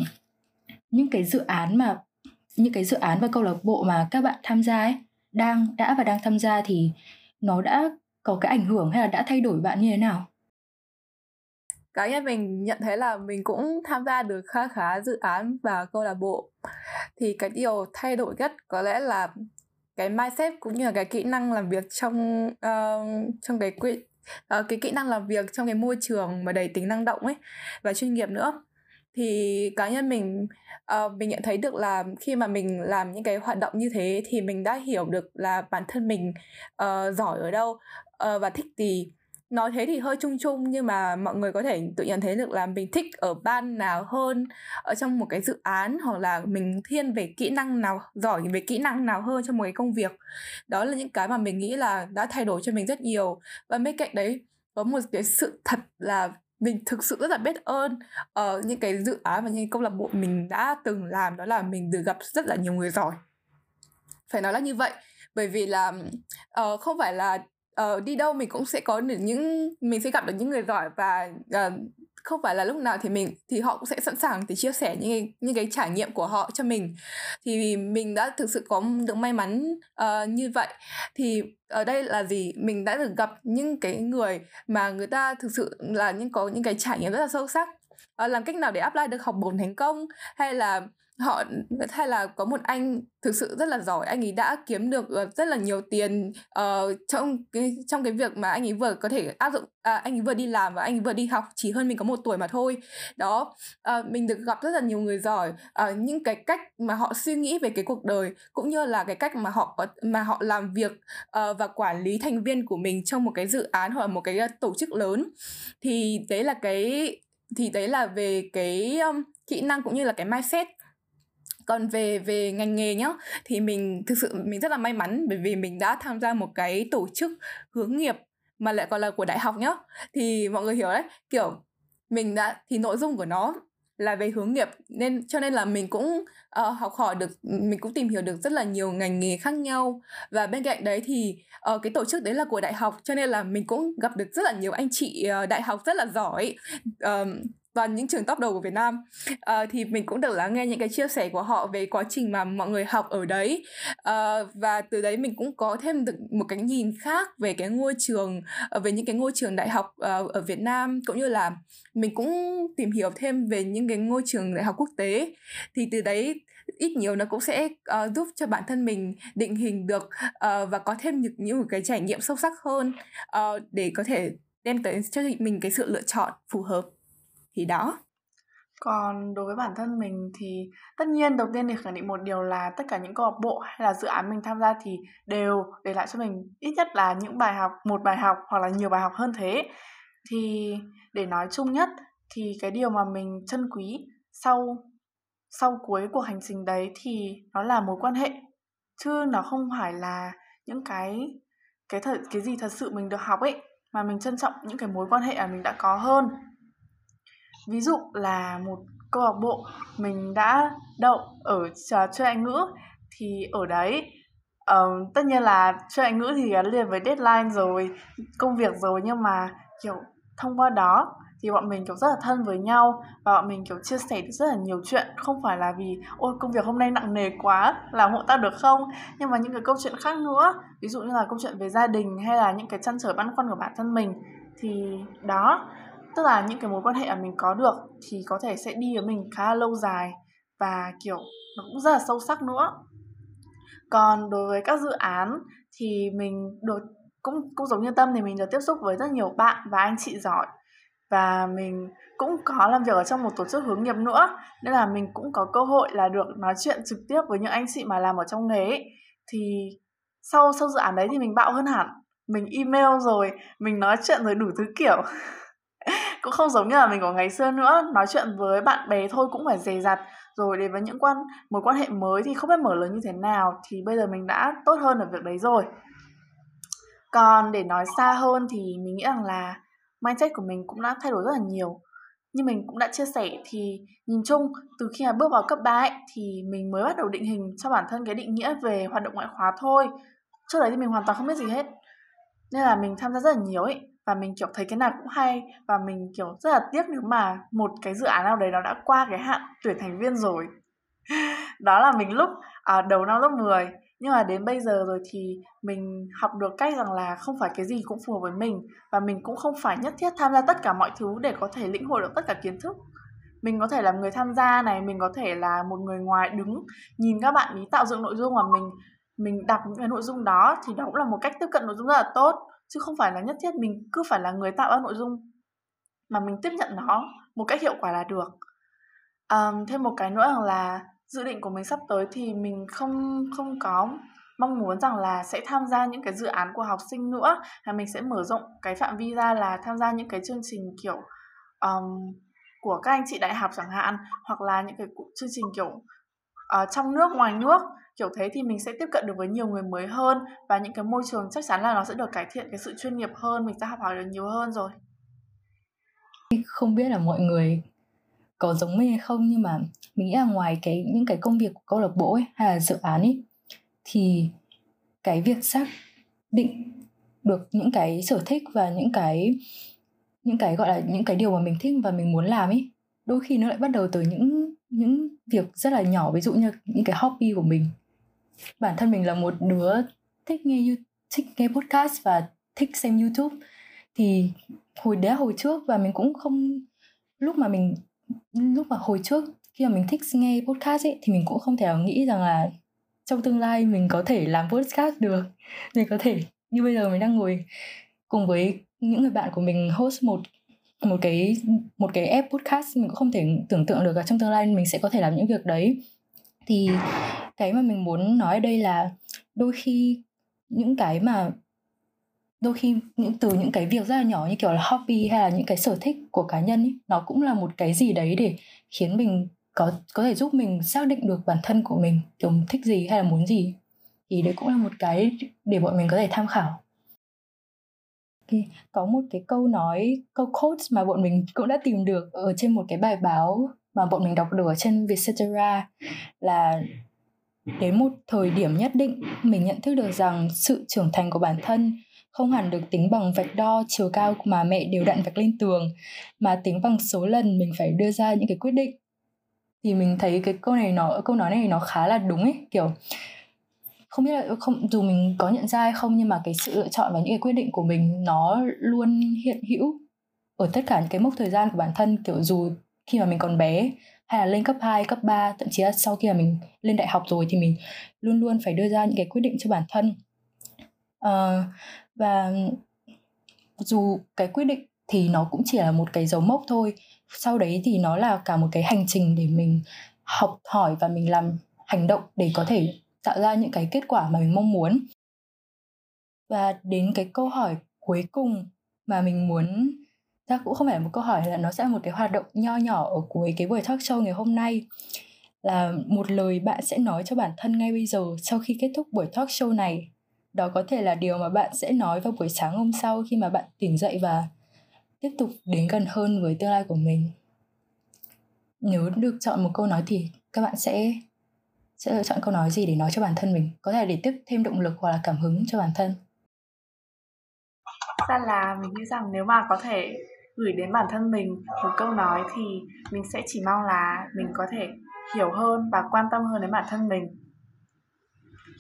những cái dự án mà những cái dự án và câu lạc bộ mà các bạn tham gia ấy đang đã và đang tham gia thì nó đã có cái ảnh hưởng hay là đã thay đổi bạn như thế nào? Cá nhân mình nhận thấy là mình cũng tham gia được khá khá dự án và câu lạc bộ. Thì cái điều thay đổi nhất có lẽ là cái mindset cũng như là cái kỹ năng làm việc trong uh, trong cái quy uh, cái kỹ năng làm việc trong cái môi trường mà đầy tính năng động ấy và chuyên nghiệp nữa thì cá nhân mình uh, mình nhận thấy được là khi mà mình làm những cái hoạt động như thế thì mình đã hiểu được là bản thân mình uh, giỏi ở đâu uh, và thích gì. Nói thế thì hơi chung chung nhưng mà mọi người có thể tự nhận thấy được là mình thích ở ban nào hơn ở trong một cái dự án hoặc là mình thiên về kỹ năng nào giỏi về kỹ năng nào hơn trong một cái công việc. Đó là những cái mà mình nghĩ là đã thay đổi cho mình rất nhiều. Và bên cạnh đấy có một cái sự thật là mình thực sự rất là biết ơn ở uh, những cái dự án và những công lạc bộ mình đã từng làm đó là mình được gặp rất là nhiều người giỏi. Phải nói là như vậy bởi vì là uh, không phải là uh, đi đâu mình cũng sẽ có được những mình sẽ gặp được những người giỏi và uh, không phải là lúc nào thì mình thì họ cũng sẽ sẵn sàng để chia sẻ những cái, những cái trải nghiệm của họ cho mình. Thì mình đã thực sự có được may mắn uh, như vậy. Thì ở đây là gì? Mình đã được gặp những cái người mà người ta thực sự là những có những cái trải nghiệm rất là sâu sắc. Uh, làm cách nào để apply được học bổng thành công? Hay là họ hay là có một anh thực sự rất là giỏi anh ấy đã kiếm được ờ, rất là nhiều tiền uh, trong cái trong cái việc mà anh ấy vừa có thể áp dụng à, anh ấy vừa đi làm và anh ấy vừa đi học chỉ hơn mình có một tuổi mà thôi. Đó uh, mình được gặp rất là nhiều người giỏi. Uh, những cái cách mà họ suy nghĩ về cái cuộc đời cũng như là cái cách mà họ có mà họ làm việc uh, và quản lý thành viên của mình trong một cái dự án hoặc là một cái tổ chức lớn. Thì đấy là cái thì đấy là về cái um, kỹ năng cũng như là cái mindset còn về về ngành nghề nhá thì mình thực sự mình rất là may mắn bởi vì mình đã tham gia một cái tổ chức hướng nghiệp mà lại còn là của đại học nhá. Thì mọi người hiểu đấy kiểu mình đã thì nội dung của nó là về hướng nghiệp nên cho nên là mình cũng uh, học hỏi được mình cũng tìm hiểu được rất là nhiều ngành nghề khác nhau. Và bên cạnh đấy thì uh, cái tổ chức đấy là của đại học cho nên là mình cũng gặp được rất là nhiều anh chị uh, đại học rất là giỏi uh, và những trường top đầu của Việt Nam. Uh, thì mình cũng được lắng nghe những cái chia sẻ của họ về quá trình mà mọi người học ở đấy. Uh, và từ đấy mình cũng có thêm được một cái nhìn khác về cái ngôi trường uh, về những cái ngôi trường đại học uh, ở Việt Nam cũng như là mình cũng tìm hiểu thêm về những cái ngôi trường đại học quốc tế. Thì từ đấy ít nhiều nó cũng sẽ uh, giúp cho bản thân mình định hình được uh, và có thêm những, những cái trải nghiệm sâu sắc hơn uh, để có thể đem tới cho mình cái sự lựa chọn phù hợp thì đó. Còn đối với bản thân mình thì tất nhiên đầu tiên thì khẳng định một điều là tất cả những câu lạc bộ hay là dự án mình tham gia thì đều để lại cho mình ít nhất là những bài học, một bài học hoặc là nhiều bài học hơn thế. Thì để nói chung nhất thì cái điều mà mình trân quý sau sau cuối cuộc hành trình đấy thì nó là mối quan hệ. Chứ nó không phải là những cái cái thật cái gì thật sự mình được học ấy mà mình trân trọng những cái mối quan hệ mà mình đã có hơn ví dụ là một câu lạc bộ mình đã đậu ở à, chơi Anh ngữ thì ở đấy uh, tất nhiên là chơi Anh ngữ thì gắn liền với deadline rồi công việc rồi nhưng mà kiểu thông qua đó thì bọn mình kiểu rất là thân với nhau và bọn mình kiểu chia sẻ được rất là nhiều chuyện. Không phải là vì ôi công việc hôm nay nặng nề quá làm hộ ta được không? Nhưng mà những cái câu chuyện khác nữa ví dụ như là câu chuyện về gia đình hay là những cái chăn trở băn khoăn của bản thân mình thì đó tức là những cái mối quan hệ mà mình có được thì có thể sẽ đi với mình khá là lâu dài và, kiểu, nó cũng rất là sâu sắc nữa. Còn đối với các dự án thì mình được cũng cũng giống như tâm thì mình được tiếp xúc với rất nhiều bạn và anh chị giỏi và mình cũng có làm việc ở trong một tổ chức hướng nghiệp nữa. Nên là mình cũng có cơ hội là được nói chuyện trực tiếp với những anh chị mà làm ở trong nghề ấy. thì sau sau dự án đấy thì mình bạo hơn hẳn. Mình email rồi, mình nói chuyện rồi đủ thứ kiểu. cũng không giống như là mình của ngày xưa nữa. Nói chuyện với bạn bè thôi cũng phải dè dặt. Rồi đến với những quan mối quan hệ mới thì không biết mở lớn như thế nào thì bây giờ mình đã tốt hơn ở việc đấy rồi. Còn để nói xa hơn thì mình nghĩ rằng là mindset của mình cũng đã thay đổi rất là nhiều. Như mình cũng đã chia sẻ thì nhìn chung từ khi mà bước vào cấp 3 ấy, thì mình mới bắt đầu định hình cho bản thân cái định nghĩa về hoạt động ngoại khóa thôi. Trước đấy thì mình hoàn toàn không biết gì hết nên là mình tham gia rất là nhiều ấy và mình kiểu thấy cái nào cũng hay. Và mình kiểu rất là tiếc nếu mà một cái dự án nào đấy nó đã qua cái hạn tuyển thành viên rồi. Đó là mình lúc à, đầu năm lớp 10 nhưng mà đến bây giờ rồi thì mình học được cách rằng là không phải cái gì cũng phù hợp với mình. Và mình cũng không phải nhất thiết tham gia tất cả mọi thứ để có thể lĩnh hội được tất cả kiến thức. Mình có thể là người tham gia này mình có thể là một người ngoài đứng nhìn các bạn ý tạo dựng nội dung mà mình mình đọc những cái nội dung đó thì đó cũng là một cách tiếp cận nội dung rất là tốt chứ không phải là nhất thiết mình cứ phải là người tạo ra nội dung mà mình tiếp nhận nó một cách hiệu quả là được. Um, thêm một cái nữa là dự định của mình sắp tới thì mình không không có mong muốn rằng là sẽ tham gia những cái dự án của học sinh nữa là mình sẽ mở rộng cái phạm vi ra là tham gia những cái chương trình kiểu um, của các anh chị đại học chẳng hạn hoặc là những cái chương trình kiểu uh, trong nước ngoài nước kiểu thế thì mình sẽ tiếp cận được với nhiều người mới hơn và những cái môi trường chắc chắn là nó sẽ được cải thiện cái sự chuyên nghiệp hơn, mình sẽ học hỏi được nhiều hơn rồi. Không biết là mọi người có giống mình hay không, nhưng mà mình nghĩ là ngoài cái, những cái công việc của câu lạc bộ ấy, hay là dự án ấy, thì cái việc xác định được những cái sở thích và những cái những cái gọi là những cái điều mà mình thích và mình muốn làm ấy, đôi khi nó lại bắt đầu từ những những việc rất là nhỏ, ví dụ như những cái hobby của mình bản thân mình là một đứa thích nghe thích nghe podcast và thích xem youtube. Thì hồi đấy hồi trước và mình cũng không, lúc mà mình, lúc mà hồi trước khi mà mình thích nghe podcast ấy, thì mình cũng không thể nào nghĩ rằng là trong tương lai mình có thể làm podcast được. Mình có thể, như bây giờ mình đang ngồi cùng với những người bạn của mình host một một cái một cái app podcast, mình cũng không thể tưởng tượng được là trong tương lai mình sẽ có thể làm những việc đấy thì cái mà mình muốn nói ở đây là đôi khi những cái mà đôi khi những từ những cái việc rất là nhỏ như kiểu là hobby hay là những cái sở thích của cá nhân ấy, nó cũng là một cái gì đấy để khiến mình có có thể giúp mình xác định được bản thân của mình kiểu thích gì hay là muốn gì thì đấy cũng là một cái để bọn mình có thể tham khảo Okay. Có một cái câu nói, câu quote mà bọn mình cũng đã tìm được ở trên một cái bài báo mà bọn mình đọc được ở trên Vietcetera là đến một thời điểm nhất định mình nhận thức được rằng sự trưởng thành của bản thân không hẳn được tính bằng vạch đo chiều cao mà mẹ đều đặn vạch lên tường, mà tính bằng số lần mình phải đưa ra những cái quyết định. Thì mình thấy cái câu này nó, câu nói này nó khá là đúng ấy, kiểu, không biết là, không, dù mình có nhận ra hay không nhưng mà cái sự lựa chọn và những cái quyết định của mình nó luôn hiện hữu ở tất cả những cái mốc thời gian của bản thân, kiểu dù khi mà mình còn bé hay là lên cấp 2, cấp 3 thậm chí là sau khi mà mình lên đại học rồi thì mình luôn luôn phải đưa ra những cái quyết định cho bản thân. Uh, và dù cái quyết định thì nó cũng chỉ là một cái dấu mốc thôi sau đấy thì nó là cả một cái hành trình để mình học hỏi và mình làm hành động để có thể tạo ra những cái kết quả mà mình mong muốn. Và đến cái câu hỏi cuối cùng mà mình muốn ra cũng không phải một câu hỏi, là nó sẽ là một cái hoạt động nho nhỏ ở cuối cái buổi talk show ngày hôm nay. Là một lời bạn sẽ nói cho bản thân ngay bây giờ sau khi kết thúc buổi talk show này. Đó có thể là điều mà bạn sẽ nói vào buổi sáng hôm sau khi mà bạn tỉnh dậy và tiếp tục đến gần hơn với tương lai của mình. Nếu được chọn một câu nói thì các bạn sẽ sẽ lựa chọn câu nói gì để nói cho bản thân mình? Có thể để tiếp thêm động lực hoặc là cảm hứng cho bản thân. Ra là mình nghĩ rằng nếu mà có thể gửi đến bản thân mình một câu nói thì mình sẽ chỉ mong là mình có thể hiểu hơn và quan tâm hơn đến bản thân mình.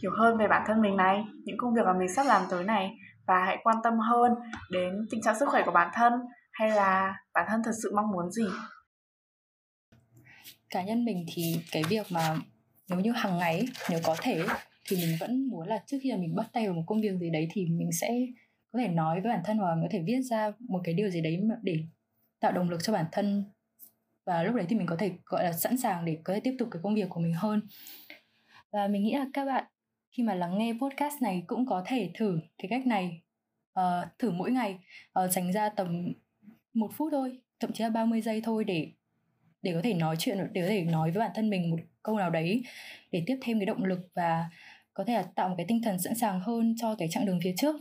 Hiểu hơn về bản thân mình này, những công việc mà mình sắp làm tới này và hãy quan tâm hơn đến tình trạng sức khỏe của bản thân hay là bản thân thật sự mong muốn gì. Cá nhân mình thì cái việc mà nếu như hàng ngày, nếu có thể, thì mình vẫn muốn là trước khi là mình bắt tay vào một công việc gì đấy thì mình sẽ có thể nói với bản thân hoặc có thể viết ra một cái điều gì đấy để tạo động lực cho bản thân. Và lúc đấy thì mình có thể gọi là sẵn sàng để có thể tiếp tục cái công việc của mình hơn. Và mình nghĩ là các bạn khi mà lắng nghe podcast này cũng có thể thử cái cách này uh, thử mỗi ngày uh, dành ra tầm một phút thôi thậm chí là 30 giây thôi để để có thể nói chuyện để có thể nói với bản thân mình một câu nào đấy để tiếp thêm cái động lực và có thể là tạo một cái tinh thần sẵn sàng hơn cho cái chặng đường phía trước.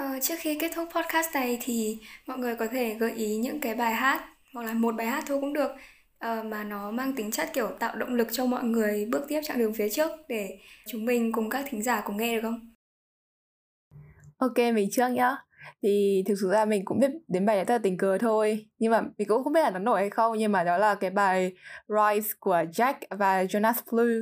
À, trước khi kết thúc podcast này thì mọi người có thể gợi ý những cái bài hát hoặc là một bài hát thôi cũng được uh, mà nó mang tính chất kiểu tạo động lực cho mọi người bước tiếp chặng đường phía trước để chúng mình cùng các thính giả cùng nghe được không? Ok, mình trước nhá. Thì thực sự ra mình cũng biết đến bài này rất là tình cờ thôi Nhưng mà mình cũng không biết là nó nổi hay không Nhưng mà đó là cái bài Rise của Jack và Jonas Blue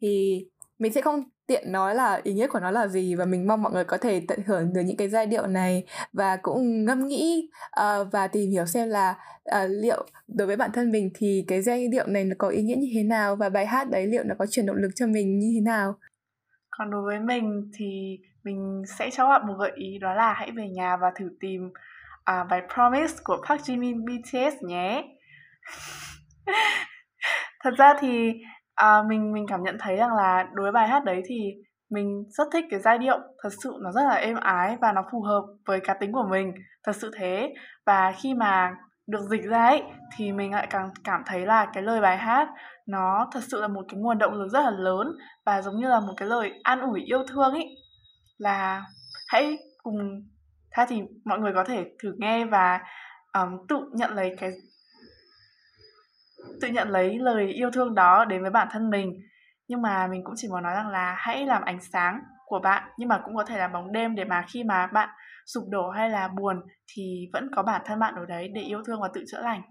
Thì mình sẽ không tiện nói là ý nghĩa của nó là gì và mình mong mọi người có thể tận hưởng được những cái giai điệu này. Và cũng ngẫm nghĩ uh, và tìm hiểu xem là uh, liệu đối với bản thân mình thì cái giai điệu này nó có ý nghĩa như thế nào và bài hát đấy liệu nó có truyền động lực cho mình như thế nào? Còn đối với mình thì mình sẽ cho bạn một gợi ý đó là hãy về nhà và thử tìm uh, bài Promise của Park Jimin BTS nhé. Thật ra thì À, mình mình cảm nhận thấy rằng là đối với bài hát đấy thì mình rất thích cái giai điệu, thật sự nó rất là êm ái và nó phù hợp với cá tính của mình, thật sự thế. Và khi mà được dịch ra ấy thì mình lại càng cảm thấy là cái lời bài hát nó thật sự là một cái nguồn động lực rất là lớn và giống như là một cái lời an ủi yêu thương ấy. Là hãy cùng tha thì mọi người có thể thử nghe và um, tự nhận lấy cái tự nhận lấy lời yêu thương đó đến với bản thân mình. Nhưng mà mình cũng chỉ muốn nói rằng là hãy làm ánh sáng của bạn, nhưng mà cũng có thể là bóng đêm để mà khi mà bạn sụp đổ hay là buồn thì vẫn có bản thân bạn ở đấy để yêu thương và tự chữa lành.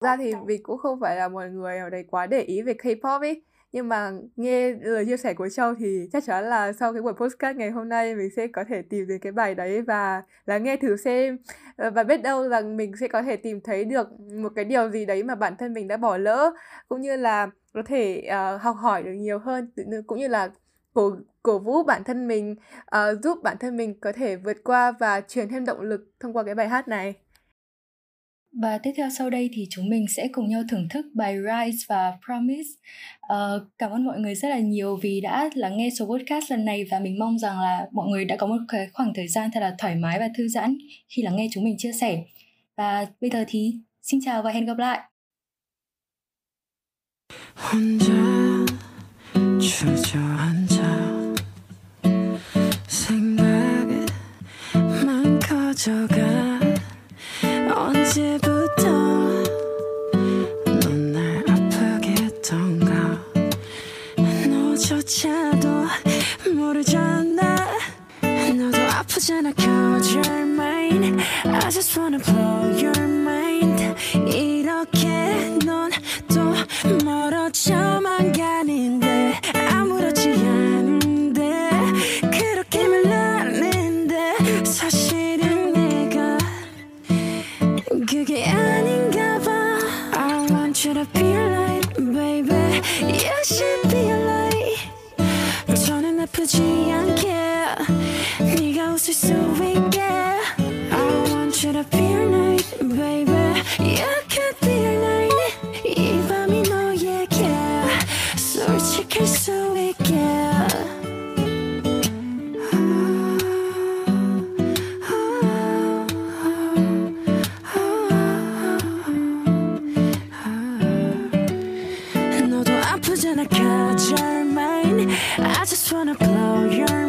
Ra thì mình cũng không phải là một người ở đấy quá để ý về K-pop ấy nhưng mà nghe lời chia sẻ của Châu thì chắc chắn là sau cái buổi postcard ngày hôm nay mình sẽ có thể tìm đến cái bài đấy và là nghe thử xem. Ờ, và biết đâu rằng mình sẽ có thể tìm thấy được một cái điều gì đấy mà bản thân mình đã bỏ lỡ cũng như là có thể uh, học hỏi được nhiều hơn cũng như là cổ cổ vũ bản thân mình uh, giúp bản thân mình có thể vượt qua và truyền thêm động lực thông qua cái bài hát này. và tiếp theo sau đây thì chúng mình sẽ cùng nhau thưởng thức bài Rise và Promise. Uh, cảm ơn mọi người rất là nhiều vì đã lắng nghe số podcast lần này và mình mong rằng là mọi người đã có một cái khoảng thời gian thật là thoải mái và thư giãn khi lắng nghe chúng mình chia sẻ. Và bây giờ thì xin chào và hẹn gặp lại. 혼자 주저앉아 생각만 커져가 이렇게 넌 또 멀어져만 가는 should be a light 저는 아프지 않게 네가 웃을 수 있게 I want you to be a night baby You could be a night 이 밤이 너에게 솔직할 수 gonna blow your mind.